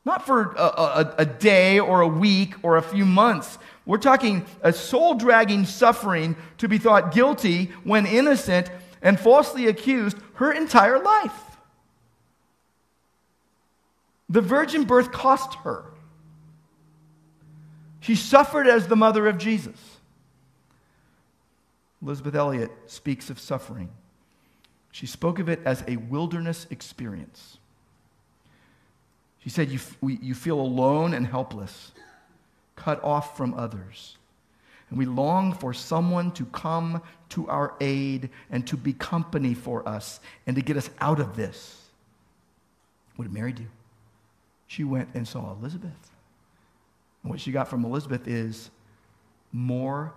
Speaker 5: Not for a, a, a, day or a week or a few months. We're talking a soul dragging suffering to be thought guilty when innocent and falsely accused her entire life. The virgin birth cost her. She suffered as the mother of Jesus. Elisabeth Elliot speaks of suffering. She spoke of it as a wilderness experience. She said, You, we, you feel alone and helpless, cut off from others. And we long for someone to come to our aid and to be company for us and to get us out of this. What did Mary do? She went and saw Elizabeth. And what she got from Elizabeth is more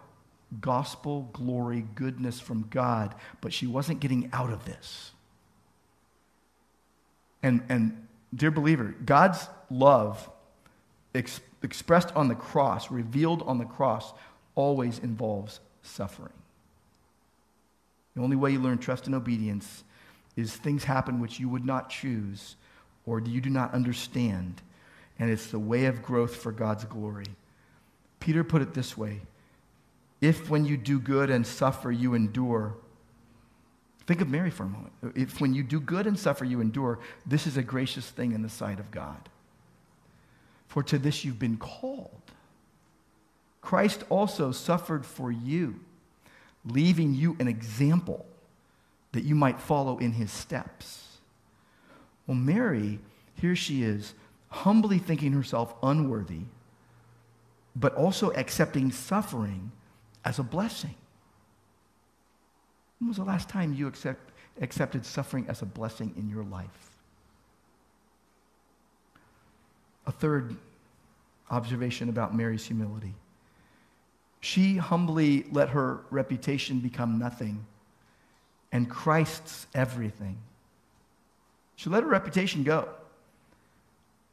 Speaker 5: gospel glory, goodness from God, but she wasn't getting out of this. And, and dear believer, God's love ex- expressed on the cross, revealed on the cross, always involves suffering. The only way you learn trust and obedience is things happen which you would not choose or do you do not understand, and it's the way of growth for God's glory. Peter put it this way if when you do good and suffer, you endure, think of Mary for a moment. If when you do good and suffer, you endure, this is a gracious thing in the sight of God. For to this you've been called. Christ also suffered for you, leaving you an example that you might follow in his steps. Well, Mary, here she is, humbly thinking herself unworthy, but also accepting suffering as a blessing. When was the last time you accept, accepted suffering as a blessing in your life? A third observation about Mary's humility. She humbly let her reputation become nothing and Christ's everything. She let her reputation go.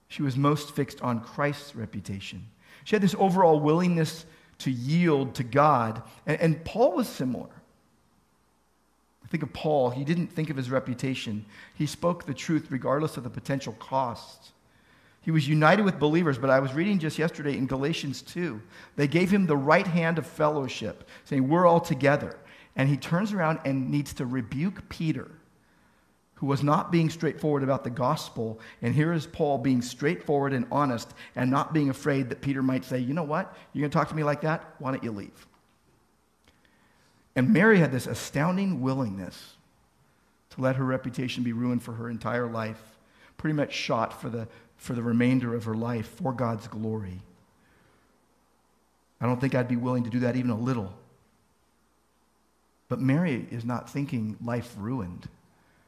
Speaker 5: She was most fixed on Christ's reputation. She had this overall willingness to yield to God. And, and Paul was similar. I Think of Paul. He didn't think of his reputation, he spoke the truth regardless of the potential costs. He was united with believers, but I was reading just yesterday in Galatians 2. They gave him the right hand of fellowship, saying, We're all together. And he turns around and needs to rebuke Peter, who was not being straightforward about the gospel. And here is Paul being straightforward and honest and not being afraid that Peter might say, You know what? You're going to talk to me like that? Why don't you leave? And Mary had this astounding willingness to let her reputation be ruined for her entire life, pretty much shot for the, for the remainder of her life for God's glory. I don't think I'd be willing to do that even a little. But Mary is not thinking life ruined.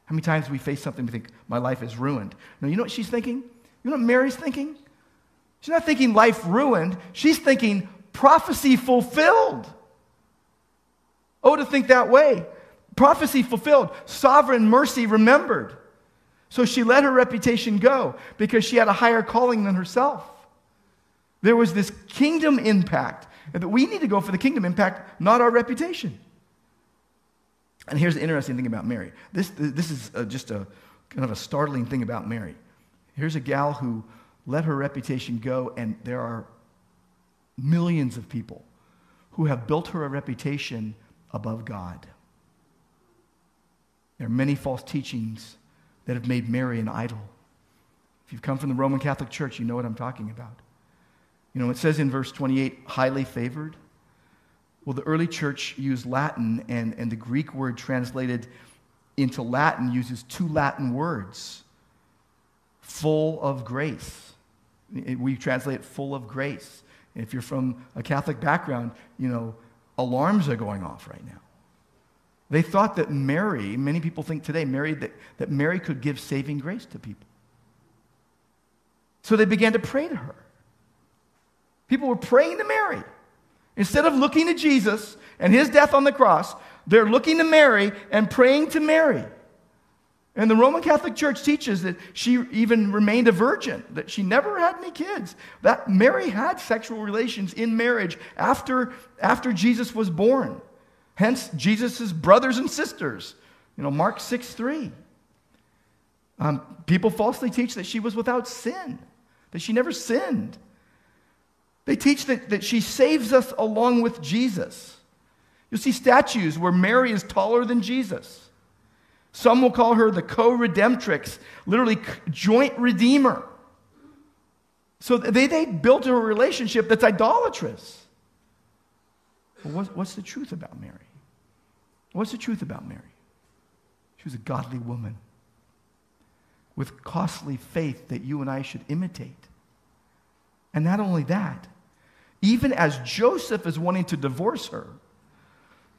Speaker 5: How many times we face something we think, my life is ruined? No, you know what she's thinking? You know what Mary's thinking? She's not thinking life ruined. She's thinking prophecy fulfilled. Oh, to think that way. Prophecy fulfilled, sovereign mercy remembered. So she let her reputation go because she had a higher calling than herself. There was this kingdom impact. That we need to go for the kingdom impact, not our reputation. And here's the interesting thing about Mary. This, this is uh, just a kind of a startling thing about Mary. Here's a gal who let her reputation go, and there are millions of people who have built her a reputation above God. There are many false teachings that have made Mary an idol. If you've come from the Roman Catholic Church, you know what I'm talking about. You know, it says in verse 28, highly favored. Well, the early church used Latin, and, and the Greek word translated into Latin uses two Latin words full of grace. We translate full of grace. If you're from a Catholic background, you know, alarms are going off right now. They thought that Mary, many people think today, Mary, that, that Mary could give saving grace to people. So they began to pray to her. People were praying to Mary. Instead of looking to Jesus and his death on the cross, they're looking to Mary and praying to Mary. And the Roman Catholic Church teaches that she even remained a virgin, that she never had any kids. That Mary had sexual relations in marriage after, after Jesus was born. Hence, Jesus' brothers and sisters. You know, Mark 6 3. Um, people falsely teach that she was without sin, that she never sinned. They teach that, that she saves us along with Jesus. You'll see statues where Mary is taller than Jesus. Some will call her the co redemptrix, literally joint redeemer. So they, they built a relationship that's idolatrous. What's, what's the truth about Mary? What's the truth about Mary? She was a godly woman with costly faith that you and I should imitate. And not only that, even as Joseph is wanting to divorce her,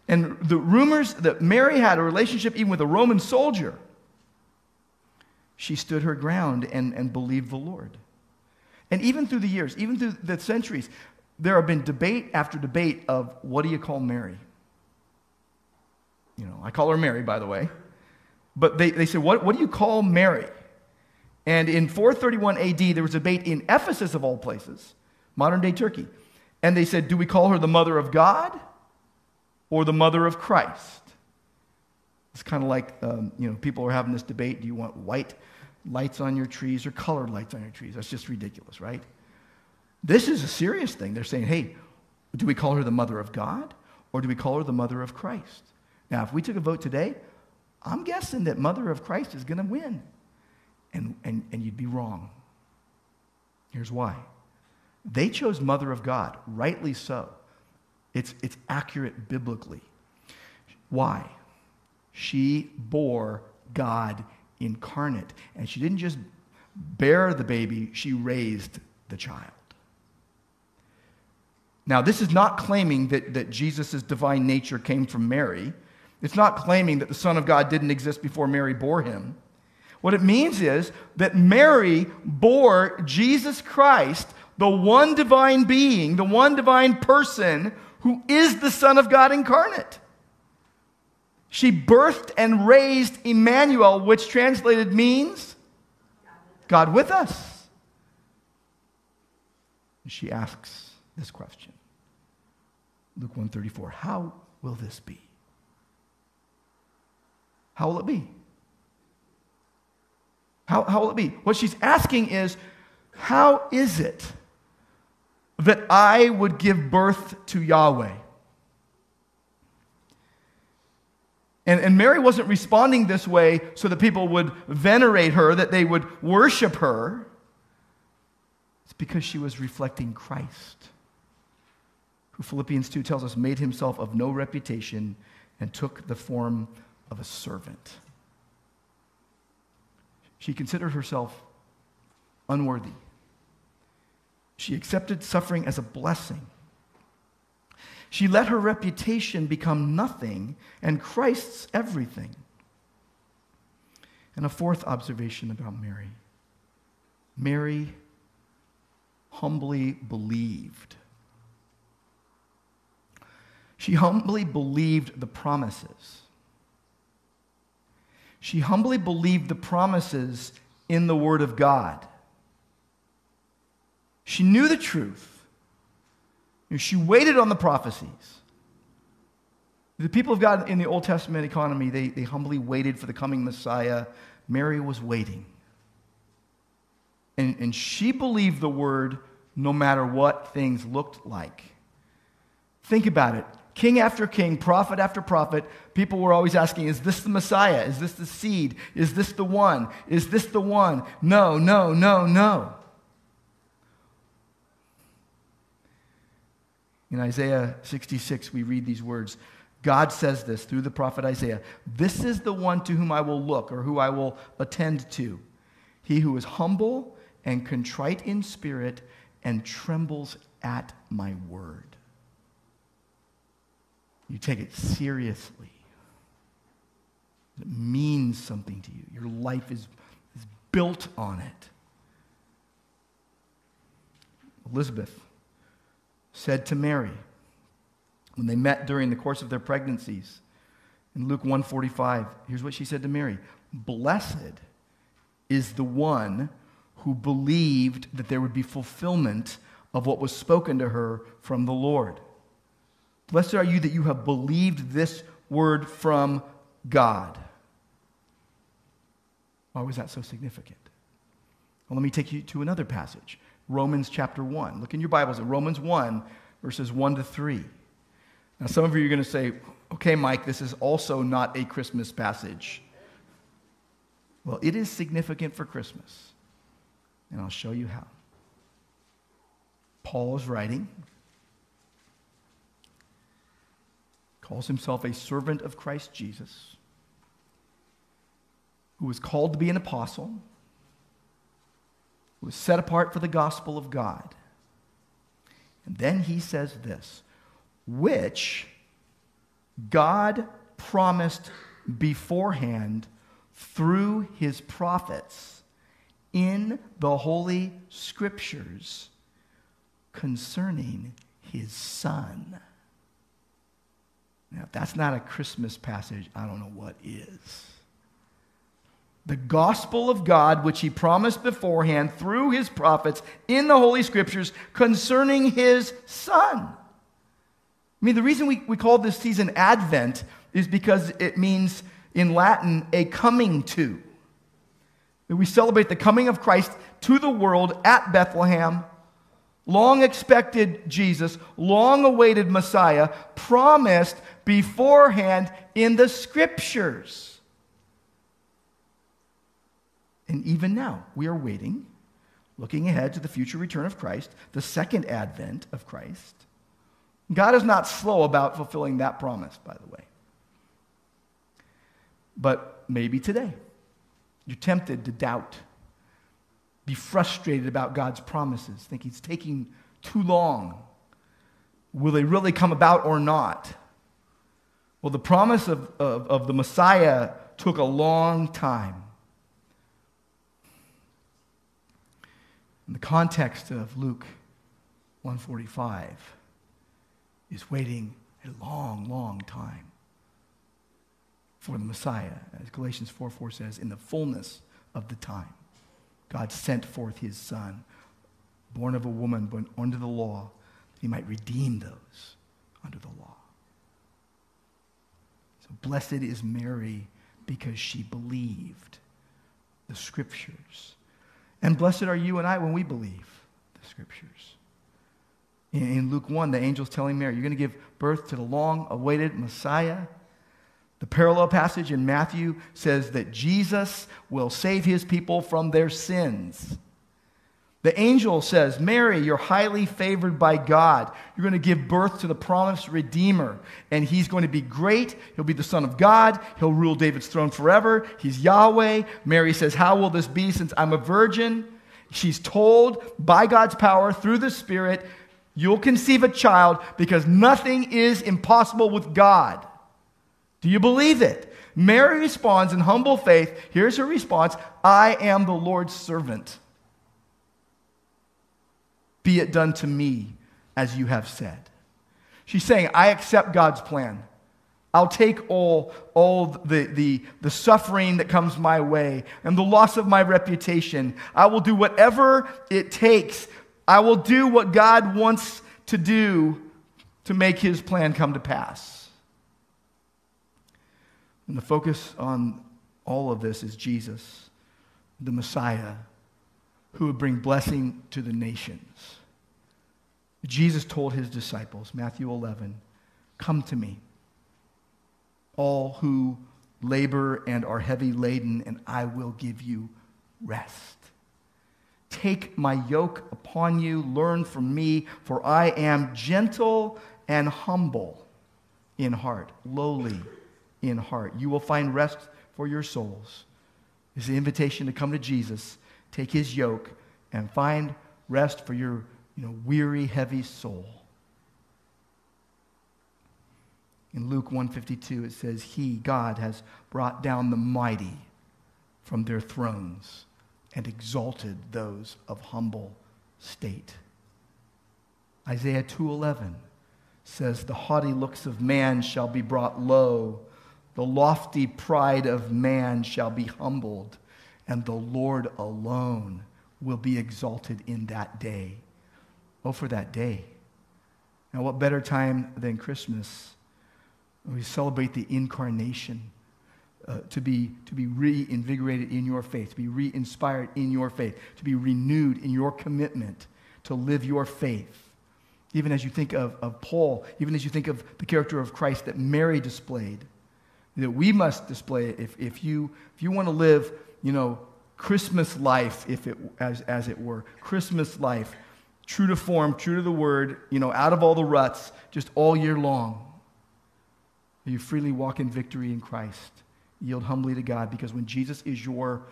Speaker 5: and the rumors that Mary had a relationship even with a Roman soldier, she stood her ground and, and believed the Lord. And even through the years, even through the centuries, there have been debate after debate of what do you call Mary? You know, I call her Mary, by the way. But they, they said, what, what do you call Mary? And in 431 AD, there was a debate in Ephesus, of all places, modern day Turkey. And they said, do we call her the mother of God or the mother of Christ. It's kind of like, um, you know, people are having this debate do you want white lights on your trees or colored lights on your trees? That's just ridiculous, right? This is a serious thing. They're saying, hey, do we call her the mother of God or do we call her the mother of Christ? Now, if we took a vote today, I'm guessing that mother of Christ is going to win. And, and, and you'd be wrong. Here's why. They chose mother of God, rightly so. It's, it's accurate biblically. Why? She bore God incarnate. And she didn't just bear the baby, she raised the child. Now, this is not claiming that, that Jesus' divine nature came from Mary. It's not claiming that the Son of God didn't exist before Mary bore him. What it means is that Mary bore Jesus Christ, the one divine being, the one divine person who is the Son of God incarnate. She birthed and raised Emmanuel, which translated means God with us. She asks this question. Luke 134, how will this be? how will it be? How, how will it be? What she's asking is, how is it that I would give birth to Yahweh? And, and Mary wasn't responding this way so that people would venerate her, that they would worship her. It's because she was reflecting Christ, who Philippians 2 tells us made himself of no reputation and took the form of a servant. She considered herself unworthy. She accepted suffering as a blessing. She let her reputation become nothing and Christ's everything. And a fourth observation about Mary Mary humbly believed. She humbly believed the promises. She humbly believed the promises in the Word of God. She knew the truth. She waited on the prophecies. The people of God in the Old Testament economy, they, they humbly waited for the coming Messiah. Mary was waiting. And, and she believed the word no matter what things looked like. Think about it. King after king, prophet after prophet, people were always asking, Is this the Messiah? Is this the seed? Is this the one? Is this the one? No, no, no, no. In Isaiah 66, we read these words. God says this through the prophet Isaiah This is the one to whom I will look, or who I will attend to. He who is humble and contrite in spirit and trembles at my word. You take it seriously. It means something to you. Your life is, is built on it. Elizabeth said to Mary when they met during the course of their pregnancies. In Luke 145, here's what she said to Mary Blessed is the one who believed that there would be fulfillment of what was spoken to her from the Lord. Blessed are you that you have believed this word from God. Why was that so significant? Well, let me take you to another passage. Romans chapter 1. Look in your Bibles at Romans 1, verses 1 to 3. Now, some of you are going to say, okay, Mike, this is also not a Christmas passage. Well, it is significant for Christmas, and I'll show you how. Paul is writing, calls himself a servant of Christ Jesus, who was called to be an apostle was set apart for the gospel of God. And then he says this, which God promised beforehand through his prophets in the Holy Scriptures concerning his Son. Now, if that's not a Christmas passage, I don't know what is the gospel of God, which he promised beforehand through his prophets in the Holy Scriptures concerning his Son. I mean, the reason we, we call this season Advent is because it means in Latin a coming to. We celebrate the coming of Christ to the world at Bethlehem. Long expected Jesus, long awaited Messiah, promised beforehand in the Scriptures. And even now, we are waiting, looking ahead to the future return of Christ, the second advent of Christ. God is not slow about fulfilling that promise, by the way. But maybe today, you're tempted to doubt, be frustrated about God's promises, think He's taking too long. Will they really come about or not? Well, the promise of, of, of the Messiah took a long time. In the context of Luke 145 is waiting a long, long time for the Messiah. As Galatians 4 4 says, in the fullness of the time, God sent forth his Son, born of a woman, born under the law, that he might redeem those under the law. So blessed is Mary because she believed the scriptures. And blessed are you and I when we believe the scriptures. In, Luke 1, the angel's telling Mary, You're going to give birth to the long awaited Messiah. The parallel passage in Matthew says that Jesus will save his people from their sins. The angel says, Mary, you're highly favored by God. You're going to give birth to the promised Redeemer, and he's going to be great. He'll be the Son of God. He'll rule David's throne forever. He's Yahweh. Mary says, How will this be since I'm a virgin? She's told by God's power through the Spirit, You'll conceive a child because nothing is impossible with God. Do you believe it? Mary responds in humble faith. Here's her response I am the Lord's servant. Be it done to me as you have said. She's saying, I accept God's plan. I'll take all, all the, the, the suffering that comes my way and the loss of my reputation. I will do whatever it takes. I will do what God wants to do to make his plan come to pass. And the focus on all of this is Jesus, the Messiah, who would bring blessing to the nations. Jesus told his disciples, Matthew 11, Come to me, all who labor and are heavy laden, and I will give you rest. Take my yoke upon you, learn from me, for I am gentle and humble in heart, lowly in heart. You will find rest for your souls. It's the invitation to come to Jesus, take his yoke, and find rest for your you know, weary, heavy soul. In Luke 152, it says, He, God, has brought down the mighty from their thrones and exalted those of humble state. Isaiah 2:11 says the haughty looks of man shall be brought low the lofty pride of man shall be humbled and the Lord alone will be exalted in that day Oh, for that day. Now, what better time than Christmas? We celebrate the incarnation. Uh, to be, to be reinvigorated in your faith, to be re inspired in your faith, to be renewed in your commitment to live your faith. Even as you think of, of Paul, even as you think of the character of Christ that Mary displayed, that we must display it if, if, you, if you want to live, you know, Christmas life, if it, as, as it were, Christmas life, true to form, true to the word, you know, out of all the ruts, just all year long. You freely walk in victory in Christ. Yield humbly to God because when Jesus is your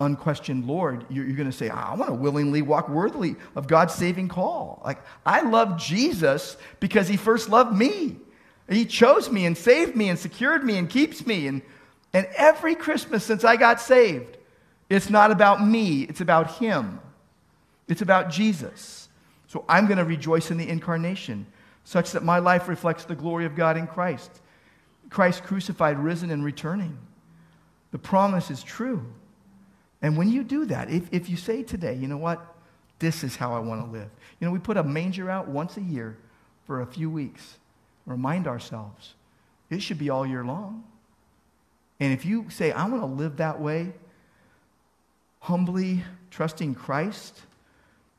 Speaker 5: unquestioned Lord, you're, you're going to say, ah, I want to willingly walk worthily of God's saving call. Like, I love Jesus because he first loved me. He chose me and saved me and secured me and keeps me. And, and every Christmas since I got saved, it's not about me, it's about him. It's about Jesus. So I'm going to rejoice in the incarnation, such that my life reflects the glory of God in Christ. Christ crucified, risen, and returning. The promise is true. And when you do that, if, if you say today, you know what? This is how I want to live. You know, we put a manger out once a year for a few weeks. Remind ourselves, it should be all year long. And if you say, I want to live that way, humbly trusting Christ,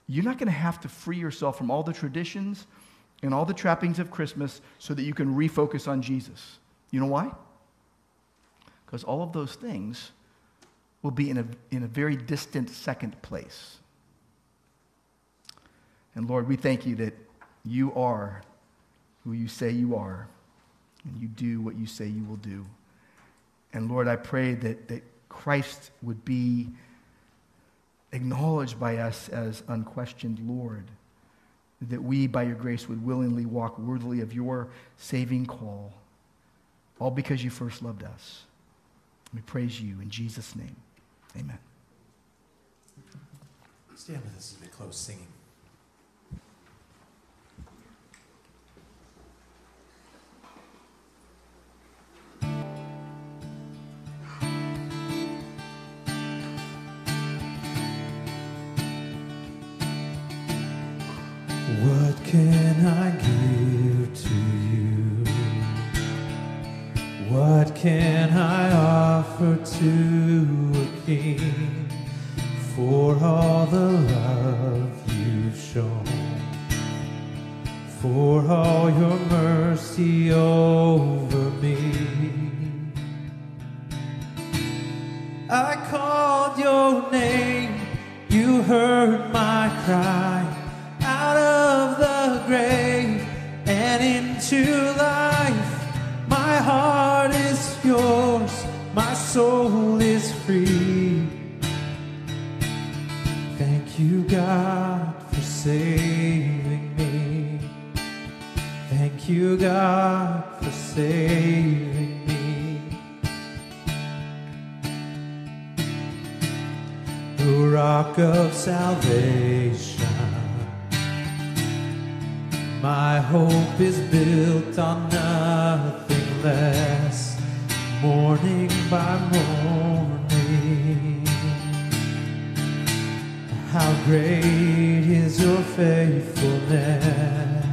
Speaker 5: you're not going to have to free yourself from all the traditions and all the trappings of Christmas so that you can refocus on Jesus. You know why? Because all of those things will be in a, in a very distant second place. And Lord, we thank you that you are who you say you are, and you do what you say you will do. And Lord, I pray that, that Christ would be acknowledged by us as unquestioned Lord, that we, by your grace, would willingly walk worthily of your saving call, all because you first loved us. We praise you in Jesus' name. Amen.
Speaker 3: Stand with us as we close singing. Offer
Speaker 4: to a king for all the love you've shown, for all your mercy over me. I called your name, you heard my cry out of the grave and into life. Soul is free. Thank you, God, for saving me. Thank you, God, for saving me. The rock of salvation. My hope is built on nothing less, morning by morning. How great is your faithfulness?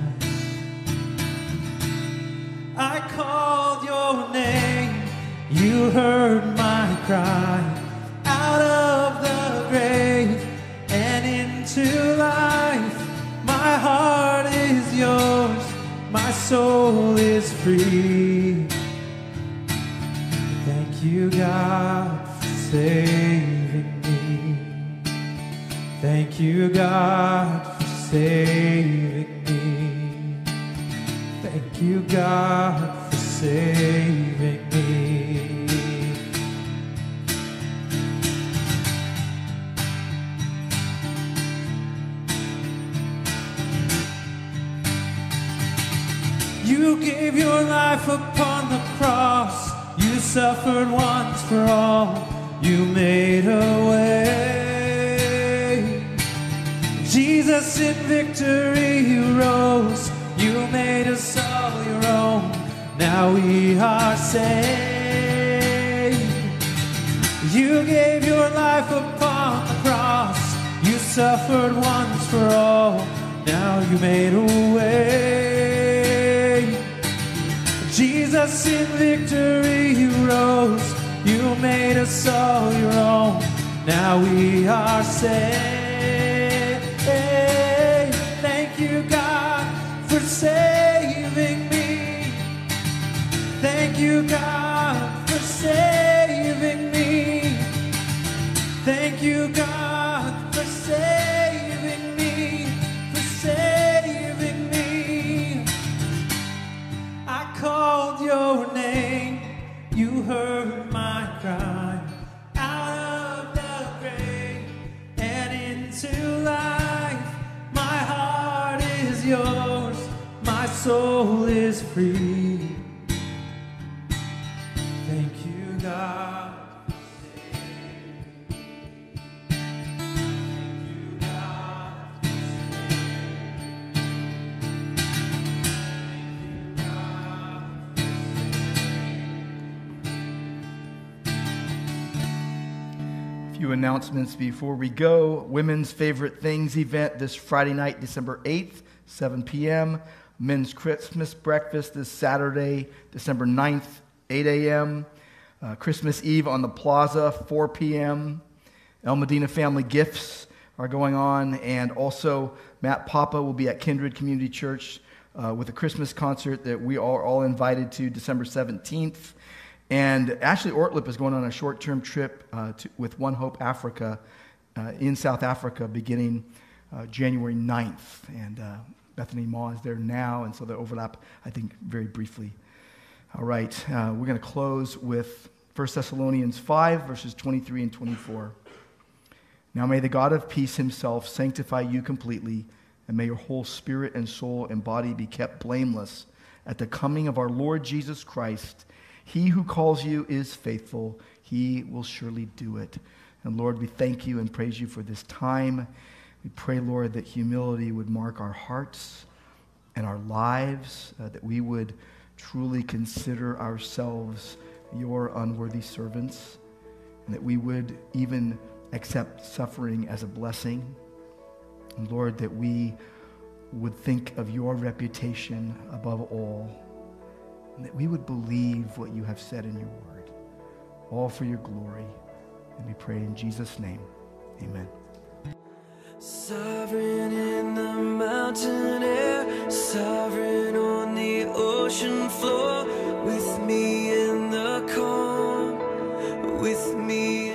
Speaker 4: I called your name, you heard my cry out of the grave and into life. My heart is yours, my soul is free. You, God, for saving me. Thank you, God, for saving me. Thank you, God, for saving me. You gave your life upon suffered once for all. You made a way. Jesus in victory you rose. You made us all your own. Now we are saved. You gave your life upon the cross. You suffered once for all. Now you made a way. Jesus in victory you rose. You made us all your own. Now we are saved. Thank you, God, for saving me. Thank you, God, for saving me. Thank you, God, my cry out of the grave and into life. My heart is yours, my soul is free.
Speaker 5: Announcements before we go. Women's Favorite Things event this Friday night, December 8th, 7 p.m. Men's Christmas breakfast this Saturday, December 9th, 8 a.m. Uh, Christmas Eve on the Plaza, 4 p.m. El Medina Family Gifts are going on, and also Matt Papa will be at Kindred Community Church uh, with a Christmas concert that we are all invited to December 17th. And Ashley Ortlip is going on a short term trip uh, to, with One Hope Africa uh, in South Africa beginning uh, January 9th. And uh, Bethany Ma is there now, and so they overlap, I think, very briefly. All right, uh, we're going to close with 1 Thessalonians 5, verses 23 and 24. Now may the God of peace himself sanctify you completely, and may your whole spirit and soul and body be kept blameless at the coming of our Lord Jesus Christ. He who calls you is faithful. He will surely do it. And Lord, we thank you and praise you for this time. We pray, Lord, that humility would mark our hearts and our lives, uh, that we would truly consider ourselves your unworthy servants, and that we would even accept suffering as a blessing. And Lord, that we would think of your reputation above all and that we would believe what you have said in your word, all for your glory. And we pray in Jesus' name, amen.
Speaker 1: Sovereign in the mountain air, sovereign on the ocean floor, with me in the calm, with me.